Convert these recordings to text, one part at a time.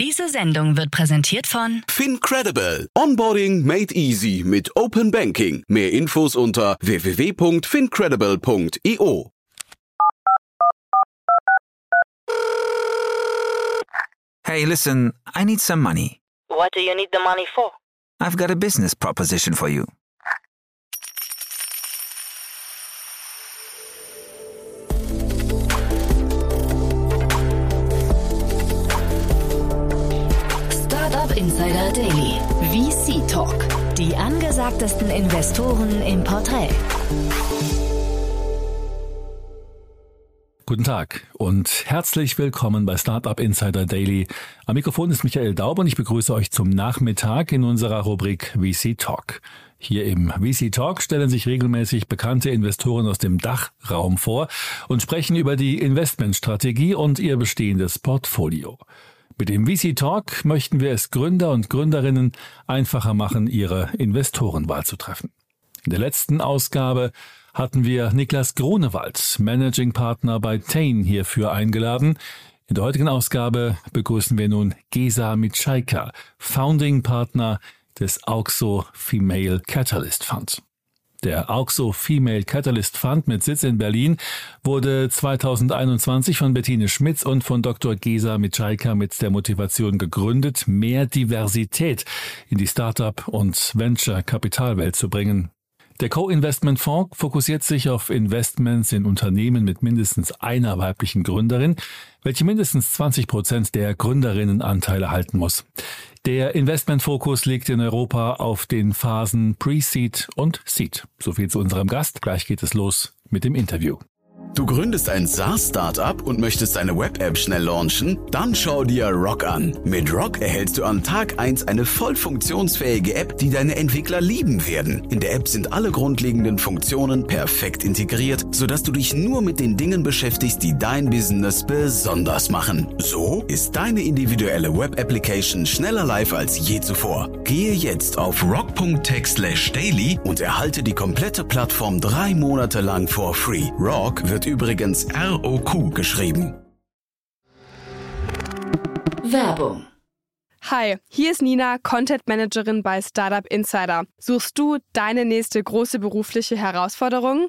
Diese Sendung wird präsentiert von FinCredible. Onboarding made easy mit Open Banking. Mehr Infos unter www.fincredible.io. Hey, listen, I need some money. What do you need the money for? I've got a business proposition for you. Daily. VC Talk. Die angesagtesten Investoren im Porträt. Guten Tag und herzlich willkommen bei Startup Insider Daily. Am Mikrofon ist Michael Daub und ich begrüße euch zum Nachmittag in unserer Rubrik VC Talk. Hier im VC Talk stellen sich regelmäßig bekannte Investoren aus dem Dachraum vor und sprechen über die Investmentstrategie und ihr bestehendes Portfolio. Mit dem VC Talk möchten wir es Gründer und Gründerinnen einfacher machen, ihre Investorenwahl zu treffen. In der letzten Ausgabe hatten wir Niklas Grunewald, Managing Partner bei Tain, hierfür eingeladen. In der heutigen Ausgabe begrüßen wir nun Gesa Mitschaika, Founding Partner des Auxo Female Catalyst Fund. Der Auxo Female Catalyst Fund mit Sitz in Berlin wurde 2021 von Bettine Schmitz und von Dr. Gesa Mitschaika mit der Motivation gegründet, mehr Diversität in die Startup- und Venture-Kapitalwelt zu bringen. Der Co-Investment-Fonds fokussiert sich auf Investments in Unternehmen mit mindestens einer weiblichen Gründerin, welche mindestens 20 Prozent der Gründerinnenanteile halten muss. Der Investmentfokus liegt in Europa auf den Phasen Pre-Seed und Seed. Soviel zu unserem Gast. Gleich geht es los mit dem Interview. Du gründest ein SaaS-Startup und möchtest deine Web-App schnell launchen? Dann schau dir Rock an. Mit Rock erhältst du an Tag 1 eine voll funktionsfähige App, die deine Entwickler lieben werden. In der App sind alle grundlegenden Funktionen perfekt integriert, sodass du dich nur mit den Dingen beschäftigst, die dein Business besonders machen. So ist deine individuelle Web-Application schneller live als je zuvor. Gehe jetzt auf rock.tech/daily und erhalte die komplette Plattform drei Monate lang for free. Rock wird übrigens ROQ geschrieben. Werbung. Hi, hier ist Nina, Content Managerin bei Startup Insider. Suchst du deine nächste große berufliche Herausforderung?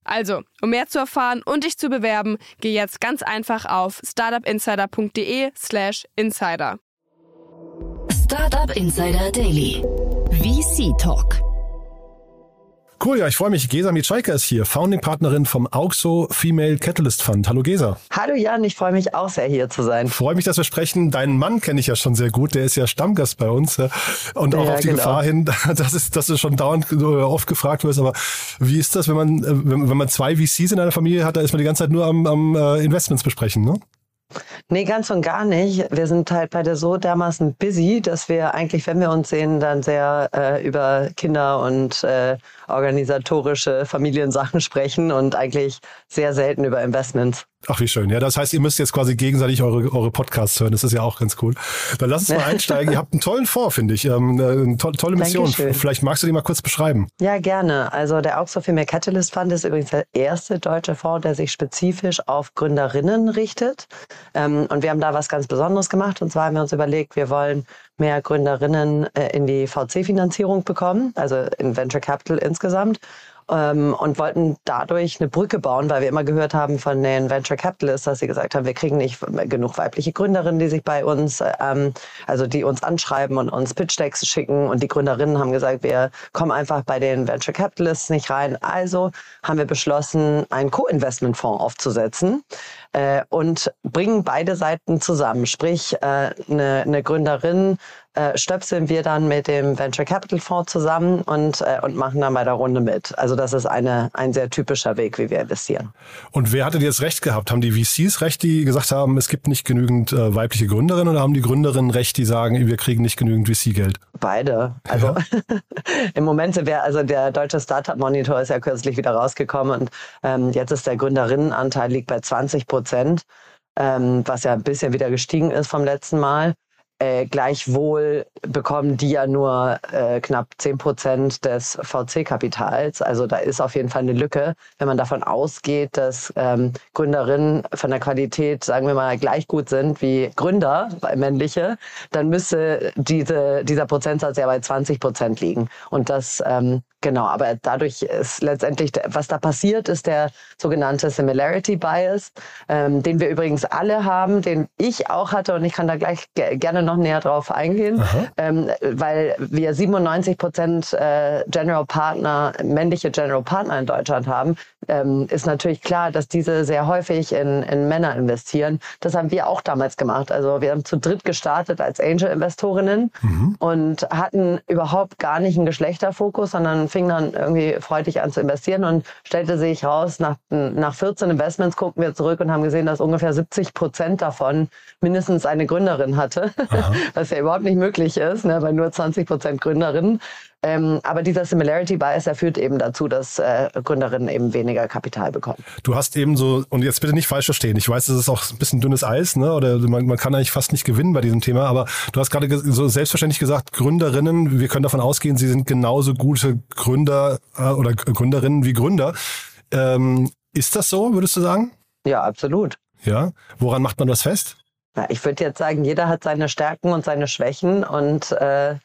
Also, um mehr zu erfahren und dich zu bewerben, geh jetzt ganz einfach auf startupinsider.de/slash insider. Startup Insider Daily. VC Talk. Cool, ja, ich freue mich. Gesa Mitschaika ist hier, Founding-Partnerin vom Auxo Female Catalyst Fund. Hallo Gesa. Hallo Jan, ich freue mich auch sehr hier zu sein. Freue mich, dass wir sprechen. Deinen Mann kenne ich ja schon sehr gut, der ist ja Stammgast bei uns. Und auch ja, auf die genau. Gefahr hin, dass es, dass es schon dauernd oft gefragt wird. Aber wie ist das, wenn man, wenn, man zwei VCs in einer Familie hat, da ist man die ganze Zeit nur am, am äh, Investments besprechen, ne? Nee, ganz und gar nicht. Wir sind halt beide so dermaßen busy, dass wir eigentlich, wenn wir uns sehen, dann sehr äh, über Kinder und äh, organisatorische Familiensachen sprechen und eigentlich sehr selten über Investments. Ach, wie schön. Ja, das heißt, ihr müsst jetzt quasi gegenseitig eure, eure Podcasts hören. Das ist ja auch ganz cool. Dann lass uns mal einsteigen. ihr habt einen tollen Fonds, finde ich. Ähm, eine to tolle Mission. Dankeschön. Vielleicht magst du die mal kurz beschreiben. Ja, gerne. Also der Oxford Female Catalyst Fund ist übrigens der erste deutsche Fonds, der sich spezifisch auf Gründerinnen richtet. Ähm, und wir haben da was ganz Besonderes gemacht. Und zwar haben wir uns überlegt, wir wollen mehr Gründerinnen äh, in die VC-Finanzierung bekommen, also in Venture Capital insgesamt ähm, und wollten dadurch eine Brücke bauen, weil wir immer gehört haben von den Venture Capitalists, dass sie gesagt haben, wir kriegen nicht genug weibliche Gründerinnen, die sich bei uns, ähm, also die uns anschreiben und uns Pitch Decks schicken. Und die Gründerinnen haben gesagt, wir kommen einfach bei den Venture Capitalists nicht rein. Also haben wir beschlossen, einen Co-Investment-Fonds aufzusetzen äh, und bringen beide Seiten zusammen. Sprich, äh, eine, eine Gründerin äh, stöpseln wir dann mit dem Venture Capital Fonds zusammen und, äh, und machen dann bei der Runde mit. Also das ist eine, ein sehr typischer Weg, wie wir investieren. Und wer hatte jetzt recht gehabt? Haben die VCs recht, die gesagt haben, es gibt nicht genügend äh, weibliche Gründerinnen oder haben die Gründerinnen recht, die sagen, wir kriegen nicht genügend VC-Geld? Beide. Also ja. im Moment sind wir, also der deutsche Startup Monitor ist ja kürzlich wieder rausgekommen und ähm, jetzt ist der Gründerinnenanteil liegt bei 20 Prozent, ähm, was ja ein bisschen wieder gestiegen ist vom letzten Mal. Äh, gleichwohl bekommen die ja nur äh, knapp 10 Prozent des VC-Kapitals. Also da ist auf jeden Fall eine Lücke. Wenn man davon ausgeht, dass ähm, Gründerinnen von der Qualität, sagen wir mal, gleich gut sind wie Gründer, männliche, dann müsste diese, dieser Prozentsatz ja bei 20 Prozent liegen. Und das ähm, Genau, aber dadurch ist letztendlich, was da passiert, ist der sogenannte Similarity Bias, ähm, den wir übrigens alle haben, den ich auch hatte und ich kann da gleich gerne noch näher drauf eingehen, ähm, weil wir 97 Prozent äh, General Partner, männliche General Partner in Deutschland haben, ähm, ist natürlich klar, dass diese sehr häufig in, in Männer investieren. Das haben wir auch damals gemacht. Also wir haben zu dritt gestartet als Angel-Investorinnen mhm. und hatten überhaupt gar nicht einen Geschlechterfokus, sondern fing dann irgendwie freudig an zu investieren und stellte sich raus, nach, nach 14 Investments gucken wir zurück und haben gesehen, dass ungefähr 70 Prozent davon mindestens eine Gründerin hatte, was ja überhaupt nicht möglich ist, ne, weil nur 20 Prozent Gründerinnen. Ähm, aber dieser Similarity Bias, der führt eben dazu, dass äh, Gründerinnen eben weniger Kapital bekommen. Du hast eben so, und jetzt bitte nicht falsch verstehen, ich weiß, das ist auch ein bisschen dünnes Eis, ne? oder man, man kann eigentlich fast nicht gewinnen bei diesem Thema, aber du hast gerade so selbstverständlich gesagt, Gründerinnen, wir können davon ausgehen, sie sind genauso gute Gründer äh, oder Gründerinnen wie Gründer. Ähm, ist das so, würdest du sagen? Ja, absolut. Ja, woran macht man das fest? Ja, ich würde jetzt sagen, jeder hat seine Stärken und seine Schwächen und äh,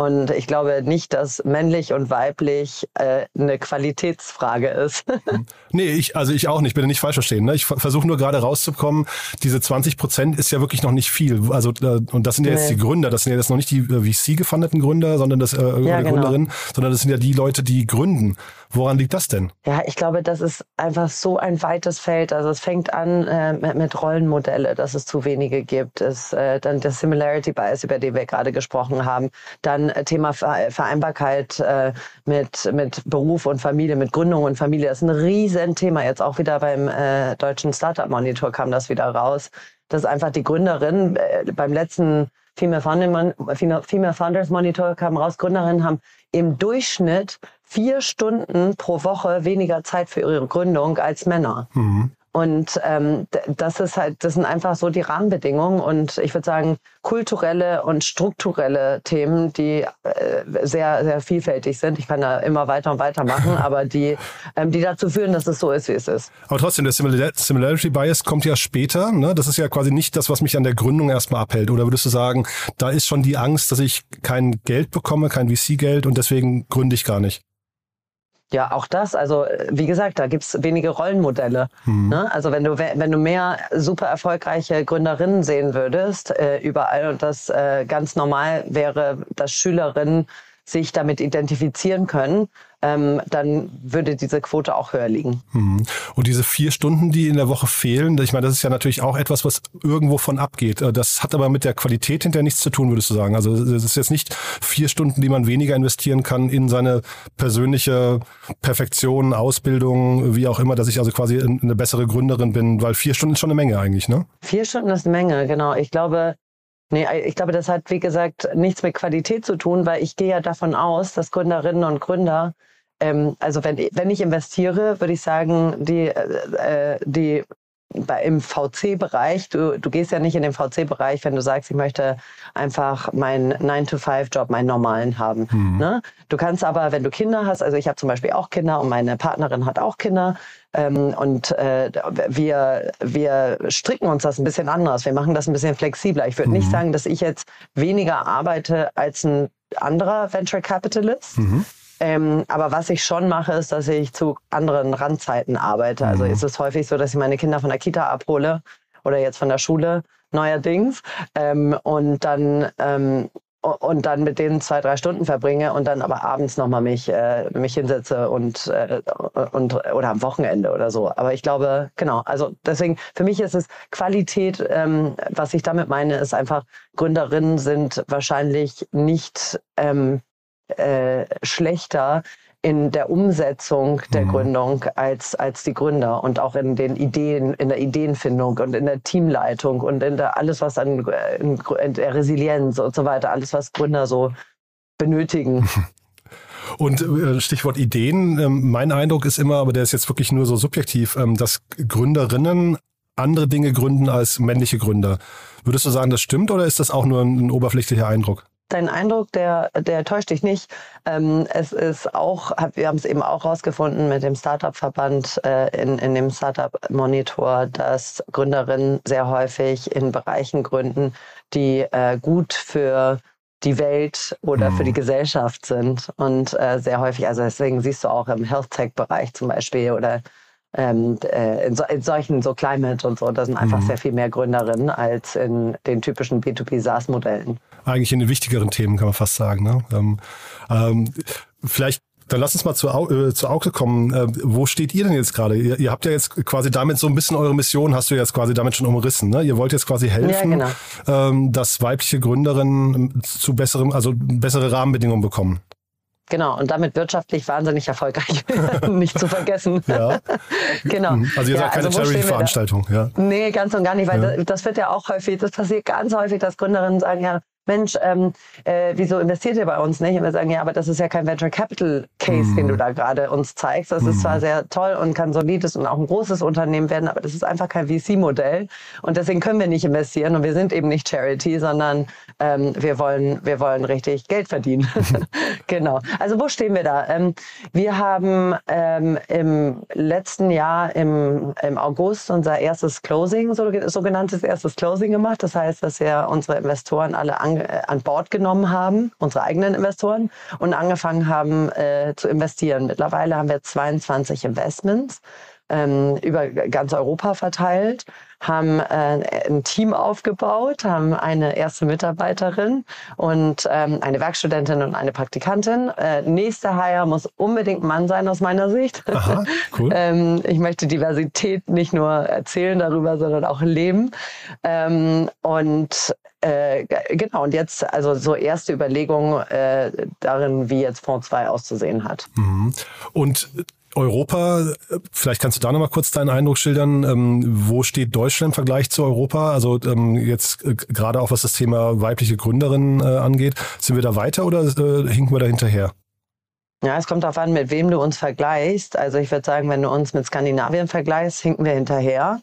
und ich glaube nicht, dass männlich und weiblich äh, eine Qualitätsfrage ist. nee, ich, also ich auch nicht, bitte nicht falsch verstehen. Ne? Ich versuche nur gerade rauszukommen, diese 20 Prozent ist ja wirklich noch nicht viel. Also, äh, und das sind ja jetzt nee. die Gründer, das sind ja jetzt noch nicht die äh, VC gefundeten Gründer, sondern das äh, ja, genau. Gründerin, sondern das sind ja die Leute, die gründen. Woran liegt das denn? Ja, ich glaube, das ist einfach so ein weites Feld. Also es fängt an äh, mit, mit Rollenmodelle, dass es zu wenige gibt. Es, äh, dann der Similarity Bias, über den wir gerade gesprochen haben. Dann äh, Thema Vereinbarkeit äh, mit, mit Beruf und Familie, mit Gründung und Familie. Das ist ein Riesenthema. Jetzt auch wieder beim äh, deutschen Startup Monitor kam das wieder raus. Dass einfach die Gründerin äh, beim letzten Female, Founders Monitor kam raus, Gründerinnen haben im Durchschnitt vier Stunden pro Woche weniger Zeit für ihre Gründung als Männer. Mhm. Und ähm, das ist halt, das sind einfach so die Rahmenbedingungen und ich würde sagen kulturelle und strukturelle Themen, die äh, sehr sehr vielfältig sind. Ich kann da immer weiter und weiter machen, aber die ähm, die dazu führen, dass es so ist, wie es ist. Aber trotzdem, der Similarity Bias kommt ja später. Ne? Das ist ja quasi nicht das, was mich an der Gründung erstmal abhält. Oder würdest du sagen, da ist schon die Angst, dass ich kein Geld bekomme, kein VC-Geld und deswegen gründe ich gar nicht? Ja, auch das. Also wie gesagt, da gibt's wenige Rollenmodelle. Mhm. Ne? Also wenn du wenn du mehr super erfolgreiche Gründerinnen sehen würdest äh, überall und das äh, ganz normal wäre, dass Schülerinnen sich damit identifizieren können, ähm, dann würde diese Quote auch höher liegen. Mhm. Und diese vier Stunden, die in der Woche fehlen, ich meine, das ist ja natürlich auch etwas, was irgendwo von abgeht. Äh, das hat aber mit der Qualität hinterher nichts zu tun, würdest du sagen. Also es ist jetzt nicht vier Stunden, die man weniger investieren kann in seine persönliche Perfektion, Ausbildung, wie auch immer, dass ich also quasi eine bessere Gründerin bin, weil vier Stunden ist schon eine Menge eigentlich, ne? Vier Stunden ist eine Menge, genau. Ich glaube, Nee, ich glaube, das hat, wie gesagt, nichts mit Qualität zu tun, weil ich gehe ja davon aus, dass Gründerinnen und Gründer, ähm, also wenn, wenn ich investiere, würde ich sagen, die, äh, die bei, im VC-Bereich, du, du gehst ja nicht in den VC-Bereich, wenn du sagst, ich möchte einfach meinen 9-to-5-Job, meinen normalen haben. Mhm. Ne? Du kannst aber, wenn du Kinder hast, also ich habe zum Beispiel auch Kinder und meine Partnerin hat auch Kinder, ähm, und äh, wir, wir stricken uns das ein bisschen anders. Wir machen das ein bisschen flexibler. Ich würde mhm. nicht sagen, dass ich jetzt weniger arbeite als ein anderer Venture Capitalist. Mhm. Ähm, aber was ich schon mache, ist, dass ich zu anderen Randzeiten arbeite. Also mhm. ist es häufig so, dass ich meine Kinder von der Kita abhole oder jetzt von der Schule neuerdings. Ähm, und dann ähm, und dann mit denen zwei, drei Stunden verbringe und dann aber abends nochmal mich, äh, mich hinsetze und, äh, und oder am Wochenende oder so. Aber ich glaube, genau, also deswegen, für mich ist es Qualität, ähm, was ich damit meine, ist einfach, Gründerinnen sind wahrscheinlich nicht ähm, äh, schlechter in der Umsetzung der mhm. Gründung als, als die Gründer und auch in den Ideen, in der Ideenfindung und in der Teamleitung und in der alles, was an in, in der Resilienz und so weiter, alles, was Gründer so benötigen. Und äh, Stichwort Ideen, ähm, mein Eindruck ist immer, aber der ist jetzt wirklich nur so subjektiv, ähm, dass Gründerinnen andere Dinge gründen als männliche Gründer. Würdest du sagen, das stimmt oder ist das auch nur ein oberflächlicher Eindruck? Dein Eindruck, der, der täuscht dich nicht. Ähm, es ist auch, wir haben es eben auch rausgefunden mit dem Startup-Verband äh, in, in dem Startup-Monitor, dass Gründerinnen sehr häufig in Bereichen gründen, die äh, gut für die Welt oder mhm. für die mhm. Gesellschaft sind. Und äh, sehr häufig, also deswegen siehst du auch im Health-Tech-Bereich zum Beispiel oder ähm, äh, in, so, in, solchen, so Climate und so, da sind einfach mhm. sehr viel mehr Gründerinnen als in den typischen B2B SaaS-Modellen eigentlich in den wichtigeren Themen, kann man fast sagen. Ne? Ähm, ähm, vielleicht dann lass uns mal zu, äh, zu Auke kommen. Äh, wo steht ihr denn jetzt gerade? Ihr, ihr, habt ja jetzt quasi damit so ein bisschen eure Mission, hast du jetzt quasi damit schon umrissen. Ne? Ihr wollt jetzt quasi helfen, ja, genau. ähm, dass weibliche Gründerinnen zu besserem, also bessere Rahmenbedingungen bekommen. Genau, und damit wirtschaftlich wahnsinnig erfolgreich, nicht zu vergessen. Ja. genau. Also ihr seid ja, keine also Charity-Veranstaltung, ja? Nee, ganz und gar nicht, weil ja. das, das, wird ja auch häufig, das passiert ganz häufig, dass Gründerinnen sagen, ja, Mensch, ähm, äh, wieso investiert ihr bei uns nicht? Und wir sagen, ja, aber das ist ja kein Venture Capital Case, mhm. den du da gerade uns zeigst. Das mhm. ist zwar mhm. sehr toll und kann solides und auch ein großes Unternehmen werden, aber das ist einfach kein VC-Modell. Und deswegen können wir nicht investieren und wir sind eben nicht Charity, sondern ähm, wir wollen, wir wollen richtig Geld verdienen. genau. Also wo stehen wir da? Ähm, wir haben ähm, im letzten Jahr im, im August unser erstes Closing, so, sogenanntes erstes Closing gemacht. Das heißt, dass wir unsere Investoren alle an, an Bord genommen haben, unsere eigenen Investoren, und angefangen haben äh, zu investieren. Mittlerweile haben wir 22 Investments ähm, über ganz Europa verteilt, haben äh, ein Team aufgebaut, haben eine erste Mitarbeiterin und ähm, eine Werkstudentin und eine Praktikantin. Äh, nächster Hire muss unbedingt Mann sein aus meiner Sicht. Aha, cool. ähm, ich möchte Diversität nicht nur erzählen darüber, sondern auch leben. Ähm, und äh, genau, und jetzt also so erste Überlegungen äh, darin, wie jetzt Fonds 2 auszusehen hat. Mhm. Und Europa, vielleicht kannst du da nochmal kurz deinen Eindruck schildern. Ähm, wo steht Deutschland im Vergleich zu Europa? Also ähm, jetzt äh, gerade auch was das Thema weibliche Gründerinnen äh, angeht. Sind wir da weiter oder äh, hinken wir da hinterher? Ja, es kommt darauf an, mit wem du uns vergleichst. Also ich würde sagen, wenn du uns mit Skandinavien vergleichst, hinken wir hinterher.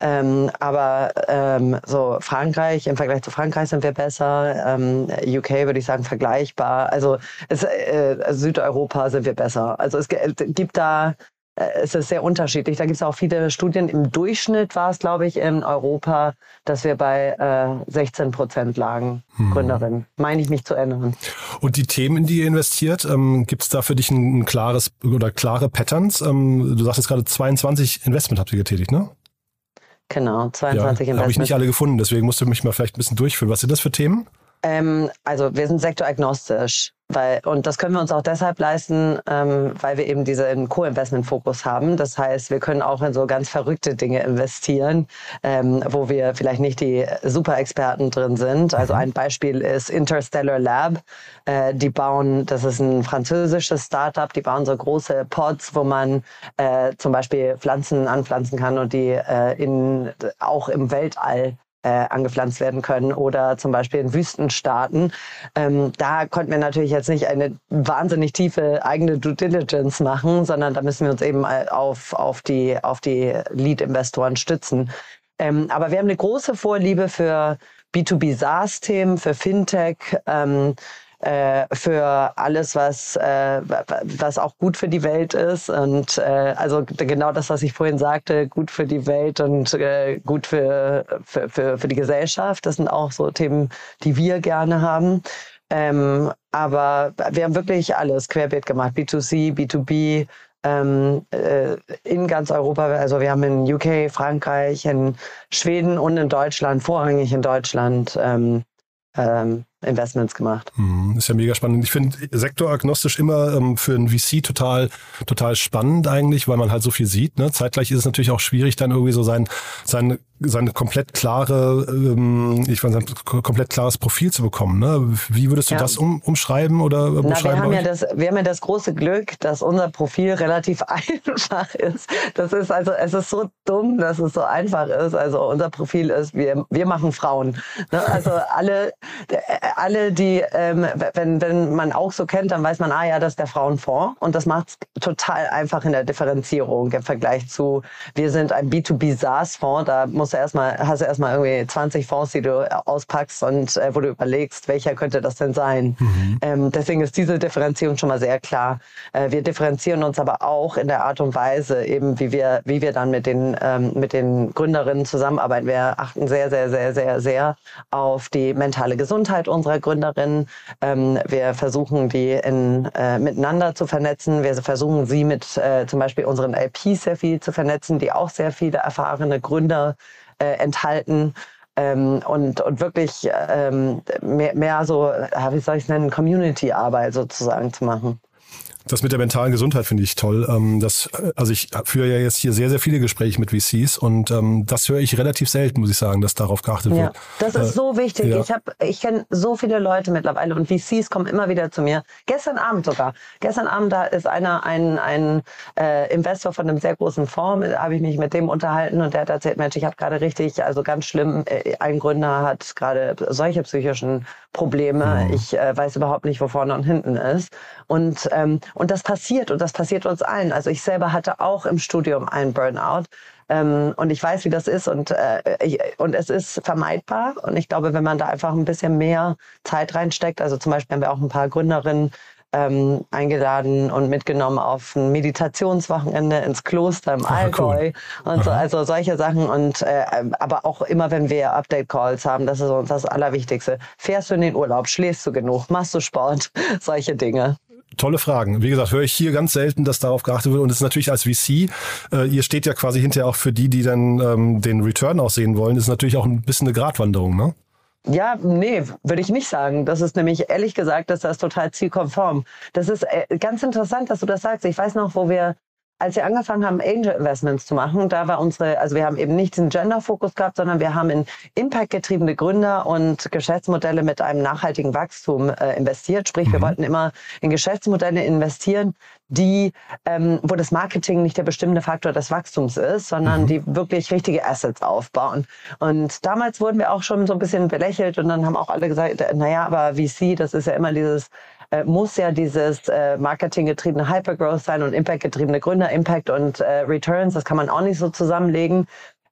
Ähm, aber ähm, so Frankreich, im Vergleich zu Frankreich sind wir besser. Ähm, UK würde ich sagen vergleichbar. Also es, äh, Südeuropa sind wir besser. Also es gibt da, äh, es ist sehr unterschiedlich. Da gibt es auch viele Studien. Im Durchschnitt war es, glaube ich, in Europa, dass wir bei äh, 16 Prozent lagen, hm. Gründerin. Meine ich mich zu erinnern. Und die Themen, in die ihr investiert, ähm, gibt es da für dich ein, ein, klares oder klare Patterns? Ähm, du sagst jetzt gerade 22 Investment habt ihr getätigt, ne? Genau, 22 ja, Habe ich nicht alle gefunden, deswegen musst du mich mal vielleicht ein bisschen durchführen. Was sind das für Themen? Ähm, also wir sind sektoragnostisch. Weil, und das können wir uns auch deshalb leisten, ähm, weil wir eben diesen Co-Investment-Fokus haben. Das heißt, wir können auch in so ganz verrückte Dinge investieren, ähm, wo wir vielleicht nicht die Super-Experten drin sind. Also mhm. ein Beispiel ist Interstellar Lab. Äh, die bauen, das ist ein französisches Startup, die bauen so große Pods, wo man äh, zum Beispiel Pflanzen anpflanzen kann und die äh, in, auch im Weltall äh, angepflanzt werden können oder zum Beispiel in Wüstenstaaten. Ähm, da konnten wir natürlich jetzt nicht eine wahnsinnig tiefe eigene Due Diligence machen, sondern da müssen wir uns eben auf, auf die, auf die Lead-Investoren stützen. Ähm, aber wir haben eine große Vorliebe für B2B SaaS-Themen, für Fintech. Ähm, äh, für alles, was, äh, was auch gut für die Welt ist. Und äh, also genau das, was ich vorhin sagte, gut für die Welt und äh, gut für, für, für, für die Gesellschaft. Das sind auch so Themen, die wir gerne haben. Ähm, aber wir haben wirklich alles querbeet gemacht. B2C, B2B, ähm, äh, in ganz Europa. Also wir haben in UK, Frankreich, in Schweden und in Deutschland, vorrangig in Deutschland, ähm, ähm, Investments gemacht. Hm, ist ja mega spannend. Ich finde sektoragnostisch immer ähm, für ein VC total, total spannend eigentlich, weil man halt so viel sieht. Ne? Zeitgleich ist es natürlich auch schwierig, dann irgendwie so sein, sein seine komplett klare, ähm, ich weiß nicht, komplett klares Profil zu bekommen. Ne? Wie würdest du ja. das um, umschreiben oder Na, beschreiben? Wir haben, ja das, wir haben ja das große Glück, dass unser Profil relativ einfach ist. Das ist also, es ist so dumm, dass es so einfach ist. Also unser Profil ist, wir, wir machen Frauen. Ne? Also alle, alle, die, ähm, wenn, wenn man auch so kennt, dann weiß man, ah ja, das ist der Frauenfonds. Und das macht es total einfach in der Differenzierung im Vergleich zu, wir sind ein B2B SaaS-Fonds, da muss musst du erstmal, hast du erstmal irgendwie 20 Fonds, die du auspackst und äh, wo du überlegst, welcher könnte das denn sein. Mhm. Ähm, deswegen ist diese Differenzierung schon mal sehr klar. Äh, wir differenzieren uns aber auch in der Art und Weise, eben wie wir, wie wir dann mit den, ähm, mit den Gründerinnen zusammenarbeiten. Wir achten sehr, sehr, sehr, sehr, sehr auf die mentale Gesundheit unserer Gründerinnen. Ähm, wir versuchen, die in, äh, miteinander zu vernetzen. Wir versuchen, sie mit äh, zum Beispiel unseren LPs sehr viel zu vernetzen, die auch sehr viele erfahrene Gründer äh, enthalten. Ähm, und, und wirklich ähm, mehr, mehr so, wie soll ich es nennen, Community-Arbeit sozusagen zu machen. Das mit der mentalen Gesundheit finde ich toll. Ähm, das, also ich führe ja jetzt hier sehr, sehr viele Gespräche mit VCs und ähm, das höre ich relativ selten, muss ich sagen, dass darauf geachtet ja, wird. Das ist äh, so wichtig. Ja. Ich habe, ich kenne so viele Leute mittlerweile und VCs kommen immer wieder zu mir. Gestern Abend sogar. Gestern Abend da ist einer, ein, ein äh, Investor von einem sehr großen Fonds, habe ich mich mit dem unterhalten und der hat erzählt, Mensch, ich habe gerade richtig, also ganz schlimm, äh, ein Gründer hat gerade solche psychischen Probleme. Ich äh, weiß überhaupt nicht, wo vorne und hinten ist. Und, ähm, und das passiert und das passiert uns allen. Also ich selber hatte auch im Studium einen Burnout. Ähm, und ich weiß, wie das ist und, äh, ich, und es ist vermeidbar. Und ich glaube, wenn man da einfach ein bisschen mehr Zeit reinsteckt, also zum Beispiel haben wir auch ein paar Gründerinnen, ähm, eingeladen und mitgenommen auf ein Meditationswochenende ins Kloster im Allgäu cool. und so, also solche Sachen und äh, aber auch immer wenn wir Update Calls haben, das ist uns das Allerwichtigste. Fährst du in den Urlaub, schläfst du genug, machst du Sport, solche Dinge tolle Fragen. Wie gesagt, höre ich hier ganz selten, dass darauf geachtet wird. Und es ist natürlich als VC, äh, ihr steht ja quasi hinterher auch für die, die dann ähm, den Return auch sehen wollen, das ist natürlich auch ein bisschen eine Gratwanderung, ne? Ja, nee, würde ich nicht sagen. Das ist nämlich ehrlich gesagt, dass das total zielkonform. Das ist äh, ganz interessant, dass du das sagst. Ich weiß noch, wo wir als wir angefangen haben, Angel Investments zu machen, da war unsere, also wir haben eben nicht den Gender-Fokus gehabt, sondern wir haben in Impact-getriebene Gründer und Geschäftsmodelle mit einem nachhaltigen Wachstum äh, investiert. Sprich, wir mhm. wollten immer in Geschäftsmodelle investieren, die, ähm, wo das Marketing nicht der bestimmende Faktor des Wachstums ist, sondern mhm. die wirklich richtige Assets aufbauen. Und damals wurden wir auch schon so ein bisschen belächelt und dann haben auch alle gesagt, naja, aber VC, das ist ja immer dieses äh, muss ja dieses äh, marketinggetriebene Hypergrowth sein und impactgetriebene Gründer, Impact und äh, Returns. Das kann man auch nicht so zusammenlegen.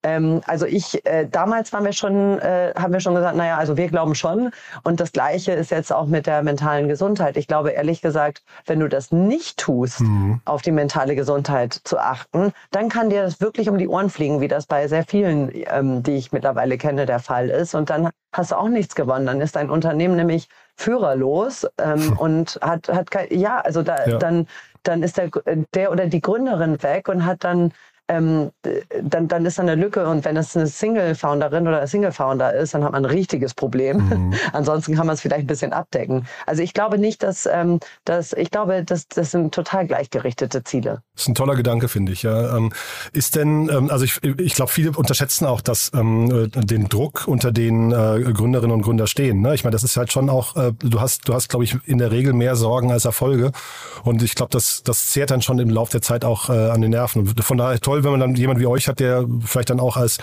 Ähm, also ich, äh, damals waren wir schon, äh, haben wir schon gesagt, naja, also wir glauben schon. Und das Gleiche ist jetzt auch mit der mentalen Gesundheit. Ich glaube ehrlich gesagt, wenn du das nicht tust, mhm. auf die mentale Gesundheit zu achten, dann kann dir das wirklich um die Ohren fliegen, wie das bei sehr vielen, ähm, die ich mittlerweile kenne, der Fall ist. Und dann hast du auch nichts gewonnen. Dann ist dein Unternehmen nämlich führerlos ähm, hm. und hat, hat kein, ja, also da, ja. dann, dann ist der, der oder die Gründerin weg und hat dann ähm, dann, dann ist da eine Lücke und wenn es eine Single-Founderin oder ein Single-Founder ist, dann hat man ein richtiges Problem. Mhm. Ansonsten kann man es vielleicht ein bisschen abdecken. Also ich glaube nicht, dass, ähm, dass ich glaube, dass das sind total gleichgerichtete Ziele. Das ist ein toller Gedanke, finde ich. Ja. Ähm, ist denn, ähm, also ich, ich glaube, viele unterschätzen auch dass ähm, den Druck, unter den äh, Gründerinnen und Gründer stehen. Ne? Ich meine, das ist halt schon auch, äh, du hast, du hast, glaube ich, in der Regel mehr Sorgen als Erfolge. Und ich glaube, das, das zehrt dann schon im Laufe der Zeit auch äh, an den Nerven. Von daher toll, toll, wenn man dann jemand wie euch hat, der vielleicht dann auch als,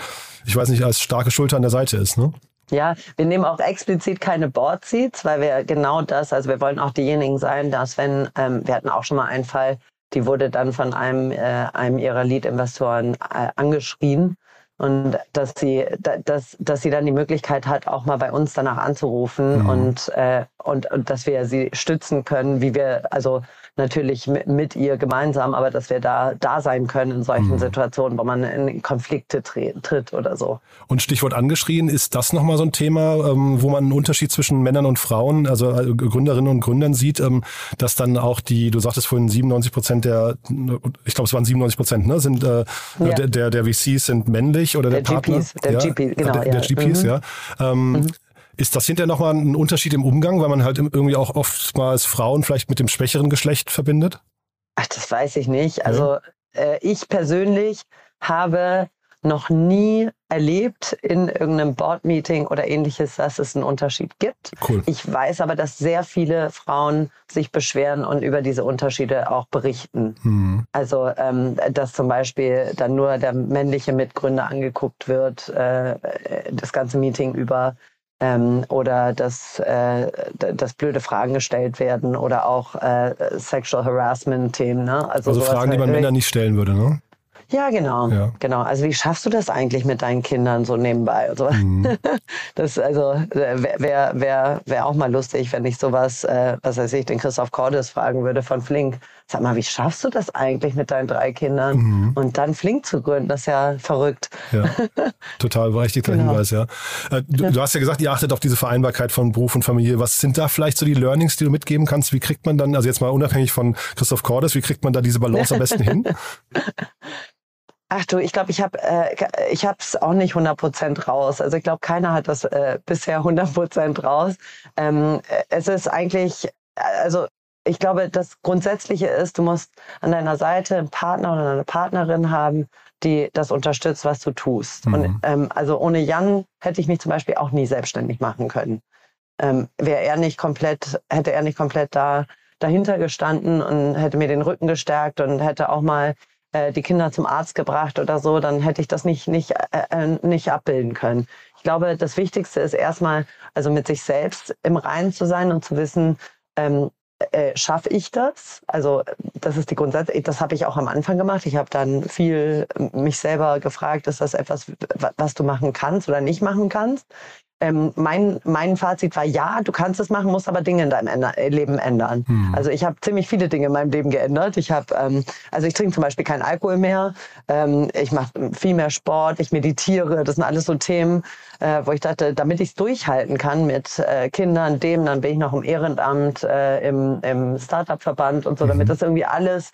ich weiß nicht, als starke Schulter an der Seite ist, ne? Ja, wir nehmen auch explizit keine Board Seats, weil wir genau das, also wir wollen auch diejenigen sein, dass wenn, ähm, wir hatten auch schon mal einen Fall, die wurde dann von einem, äh, einem ihrer Lead-Investoren äh, angeschrien und dass sie, dass, dass sie dann die Möglichkeit hat, auch mal bei uns danach anzurufen mhm. und, äh, und, und dass wir sie stützen können, wie wir, also natürlich mit, mit ihr gemeinsam, aber dass wir da da sein können in solchen mhm. Situationen, wo man in Konflikte tritt oder so. Und Stichwort angeschrien, ist das nochmal so ein Thema, ähm, wo man einen Unterschied zwischen Männern und Frauen, also äh, Gründerinnen und Gründern sieht, ähm, dass dann auch die, du sagtest vorhin 97 Prozent der, ich glaube es waren 97 Prozent, ne, sind äh, ja. der, der, der VCs sind männlich oder der, der Partner. GPs, der ja, GP, genau. Der, der ja. GPs, mhm. ja. Ähm, mhm. Ist das hinterher nochmal ein Unterschied im Umgang, weil man halt irgendwie auch oftmals Frauen vielleicht mit dem schwächeren Geschlecht verbindet? Ach, das weiß ich nicht. Also äh, ich persönlich habe noch nie erlebt in irgendeinem Board-Meeting oder ähnliches, dass es einen Unterschied gibt. Cool. Ich weiß aber, dass sehr viele Frauen sich beschweren und über diese Unterschiede auch berichten. Mhm. Also, ähm, dass zum Beispiel dann nur der männliche Mitgründer angeguckt wird, äh, das ganze Meeting über. Ähm, oder dass, äh, dass blöde Fragen gestellt werden oder auch äh, Sexual Harassment-Themen. Ne? Also, also Fragen, die man halt Männern nicht stellen würde, ne? Ja, genau. Ja. Genau. Also wie schaffst du das eigentlich mit deinen Kindern so nebenbei? Also, mhm. das also wäre wär, wär auch mal lustig, wenn ich sowas, äh, was weiß ich, den Christoph Cordes fragen würde von Flink. Sag mal, wie schaffst du das eigentlich mit deinen drei Kindern? Mhm. Und dann Flink zu gründen, das ist ja verrückt. Ja, total berechtigter genau. Hinweis, ja. Äh, du, ja. du, hast ja gesagt, ihr achtet auf diese Vereinbarkeit von Beruf und Familie. Was sind da vielleicht so die Learnings, die du mitgeben kannst? Wie kriegt man dann, also jetzt mal unabhängig von Christoph Cordes, wie kriegt man da diese Balance am besten hin? Ach du, ich glaube, ich habe äh, ich habe es auch nicht 100% raus. Also ich glaube, keiner hat das äh, bisher 100% raus. Ähm, es ist eigentlich, also ich glaube, das Grundsätzliche ist, du musst an deiner Seite einen Partner oder eine Partnerin haben, die das unterstützt, was du tust. Mhm. Und ähm, also ohne Jan hätte ich mich zum Beispiel auch nie selbstständig machen können. Ähm, Wäre er nicht komplett, hätte er nicht komplett da dahinter gestanden und hätte mir den Rücken gestärkt und hätte auch mal äh, die Kinder zum Arzt gebracht oder so, dann hätte ich das nicht, nicht, äh, äh, nicht abbilden können. Ich glaube, das Wichtigste ist erstmal, also mit sich selbst im Reinen zu sein und zu wissen, ähm, äh, schaffe ich das? Also das ist die Grundsatz. Das habe ich auch am Anfang gemacht. Ich habe dann viel mich selber gefragt, ist das etwas, was du machen kannst oder nicht machen kannst? Ähm, mein, mein Fazit war, ja, du kannst es machen, musst aber Dinge in deinem Änder äh, Leben ändern. Mhm. Also ich habe ziemlich viele Dinge in meinem Leben geändert. Ich habe, ähm, also ich trinke zum Beispiel keinen Alkohol mehr. Ähm, ich mache viel mehr Sport, ich meditiere. Das sind alles so Themen, äh, wo ich dachte, damit ich es durchhalten kann mit äh, Kindern, dem, dann bin ich noch im Ehrenamt, äh, im, im Startup-Verband und so, mhm. damit das irgendwie alles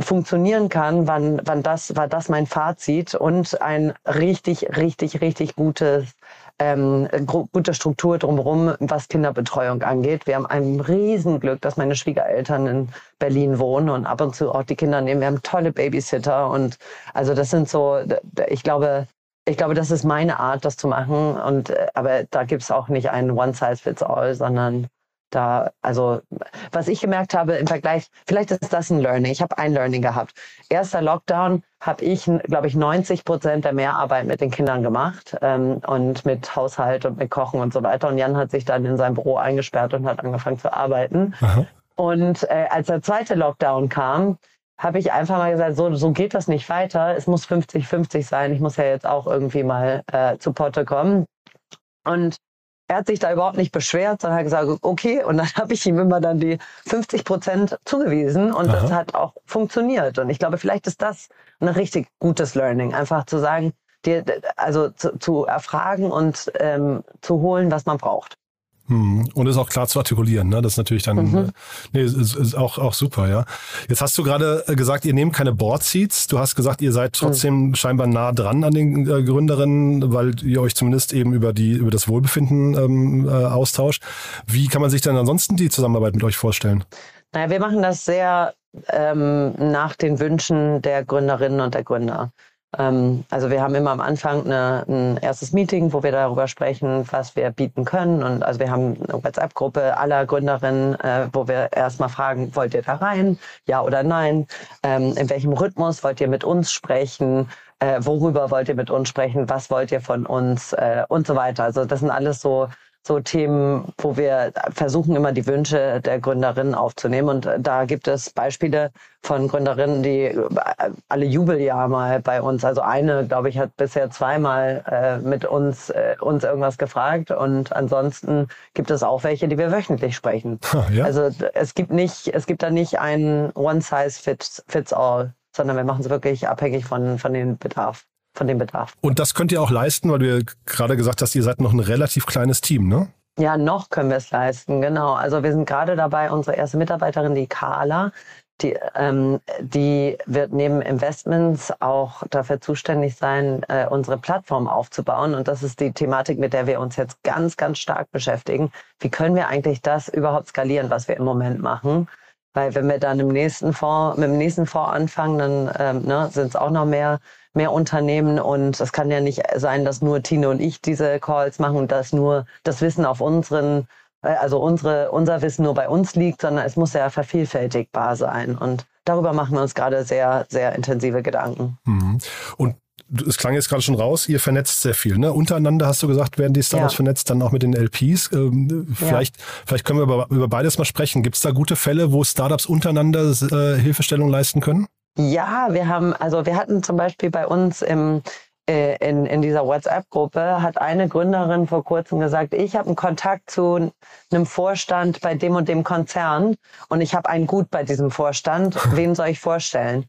funktionieren kann, wann, wann das, war das mein Fazit und ein richtig, richtig, richtig gutes ähm, gute Struktur drumherum, was Kinderbetreuung angeht. Wir haben ein Riesenglück, dass meine Schwiegereltern in Berlin wohnen und ab und zu auch die Kinder nehmen. Wir haben tolle Babysitter und also das sind so, ich glaube, ich glaube, das ist meine Art, das zu machen. Und äh, aber da gibt es auch nicht einen One Size Fits All, sondern da, also was ich gemerkt habe im Vergleich, vielleicht ist das ein Learning. Ich habe ein Learning gehabt. Erster Lockdown habe ich, glaube ich, 90 Prozent der Mehrarbeit mit den Kindern gemacht ähm, und mit Haushalt und mit Kochen und so weiter. Und Jan hat sich dann in sein Büro eingesperrt und hat angefangen zu arbeiten. Aha. Und äh, als der zweite Lockdown kam, habe ich einfach mal gesagt, so, so geht das nicht weiter. Es muss 50-50 sein. Ich muss ja jetzt auch irgendwie mal äh, zu Potte kommen. Und er hat sich da überhaupt nicht beschwert, sondern hat gesagt, okay, und dann habe ich ihm immer dann die 50 Prozent zugewiesen und Aha. das hat auch funktioniert. Und ich glaube, vielleicht ist das ein richtig gutes Learning, einfach zu sagen, dir, also zu, zu erfragen und ähm, zu holen, was man braucht. Hm. Und ist auch klar zu artikulieren, ne? Das ist natürlich dann, mhm. Äh, nee, ist, ist auch, auch super, ja. Jetzt hast du gerade äh, gesagt, ihr nehmt keine Board Seats. Du hast gesagt, ihr seid trotzdem mhm. scheinbar nah dran an den äh, Gründerinnen, weil ihr euch zumindest eben über die, über das Wohlbefinden ähm, äh, austauscht. Wie kann man sich denn ansonsten die Zusammenarbeit mit euch vorstellen? Naja, wir machen das sehr ähm, nach den Wünschen der Gründerinnen und der Gründer. Ähm, also wir haben immer am Anfang eine, ein erstes Meeting, wo wir darüber sprechen, was wir bieten können. Und also wir haben eine WhatsApp-Gruppe aller Gründerinnen, äh, wo wir erstmal fragen, wollt ihr da rein? Ja oder nein? Ähm, in welchem Rhythmus wollt ihr mit uns sprechen? Äh, worüber wollt ihr mit uns sprechen? Was wollt ihr von uns? Äh, und so weiter. Also das sind alles so so Themen, wo wir versuchen immer die Wünsche der Gründerinnen aufzunehmen. Und da gibt es Beispiele von Gründerinnen, die alle Jubeljahr mal bei uns, also eine, glaube ich, hat bisher zweimal äh, mit uns, äh, uns irgendwas gefragt. Und ansonsten gibt es auch welche, die wir wöchentlich sprechen. ja? Also es gibt nicht, es gibt da nicht ein One Size fits, fits all, sondern wir machen es wirklich abhängig von, von dem Bedarf von dem Bedarf. Und das könnt ihr auch leisten, weil du ja gerade gesagt hast, ihr seid noch ein relativ kleines Team, ne? Ja, noch können wir es leisten, genau. Also wir sind gerade dabei, unsere erste Mitarbeiterin, die Carla, Die, ähm, die wird neben Investments auch dafür zuständig sein, äh, unsere Plattform aufzubauen. Und das ist die Thematik, mit der wir uns jetzt ganz, ganz stark beschäftigen. Wie können wir eigentlich das überhaupt skalieren, was wir im Moment machen? Weil wenn wir dann im nächsten Fonds, mit dem nächsten Fonds anfangen, dann ähm, ne, sind es auch noch mehr, mehr Unternehmen. Und es kann ja nicht sein, dass nur Tine und ich diese Calls machen und dass nur das Wissen auf unseren also unsere, unser Wissen nur bei uns liegt, sondern es muss ja vervielfältigbar sein. Und darüber machen wir uns gerade sehr, sehr intensive Gedanken. Mhm. Und es klang jetzt gerade schon raus, ihr vernetzt sehr viel. Ne? Untereinander hast du gesagt, werden die Startups ja. vernetzt, dann auch mit den LPs. Ähm, vielleicht, ja. vielleicht können wir über, über beides mal sprechen. Gibt es da gute Fälle, wo Startups untereinander äh, Hilfestellung leisten können? Ja, wir haben, also wir hatten zum Beispiel bei uns im äh, in, in dieser WhatsApp-Gruppe hat eine Gründerin vor kurzem gesagt, ich habe einen Kontakt zu einem Vorstand bei dem und dem Konzern und ich habe einen Gut bei diesem Vorstand. Wen soll ich vorstellen?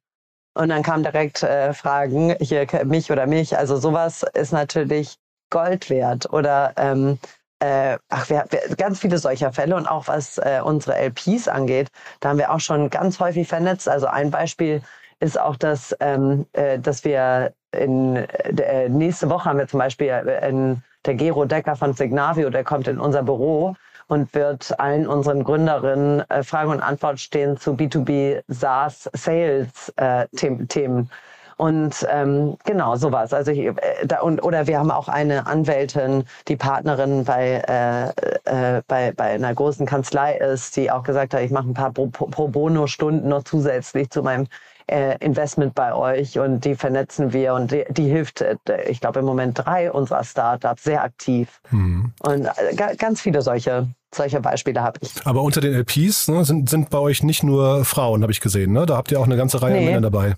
Und dann kamen direkt äh, Fragen, hier mich oder mich. Also sowas ist natürlich Gold wert. Oder ähm, äh, ach, wir, wir, ganz viele solcher Fälle und auch was äh, unsere LPs angeht, da haben wir auch schon ganz häufig vernetzt. Also ein Beispiel ist auch, dass, ähm, äh, dass wir in, äh, nächste Woche haben wir zum Beispiel äh, in, der Gero Decker von Signavio, der kommt in unser Büro und wird allen unseren Gründerinnen äh, Frage und Antwort stehen zu B2B SaaS Sales äh, Themen. Und ähm, genau, sowas. Also ich, äh, da, und, oder wir haben auch eine Anwältin, die Partnerin bei, äh, äh, bei, bei einer großen Kanzlei ist, die auch gesagt hat, ich mache ein paar Pro, Pro Bono-Stunden noch zusätzlich zu meinem äh, Investment bei euch und die vernetzen wir und die, die hilft, äh, ich glaube im Moment drei unserer Startups sehr aktiv. Mhm. Und äh, ganz viele solche solche Beispiele habe ich. Aber unter den LPs ne, sind, sind bei euch nicht nur Frauen, habe ich gesehen. Ne? Da habt ihr auch eine ganze Reihe nee. Männer dabei.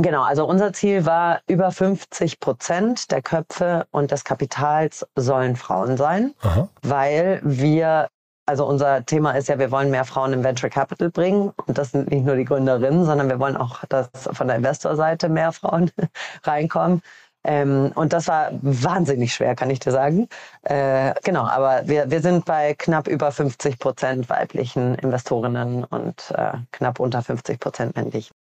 Genau, also unser Ziel war, über 50 Prozent der Köpfe und des Kapitals sollen Frauen sein, Aha. weil wir also unser Thema ist ja, wir wollen mehr Frauen im Venture Capital bringen. Und das sind nicht nur die Gründerinnen, sondern wir wollen auch, dass von der Investorseite mehr Frauen reinkommen. Ähm, und das war wahnsinnig schwer, kann ich dir sagen. Äh, genau, aber wir, wir sind bei knapp über 50 Prozent weiblichen Investorinnen und äh, knapp unter 50 Prozent männlichen.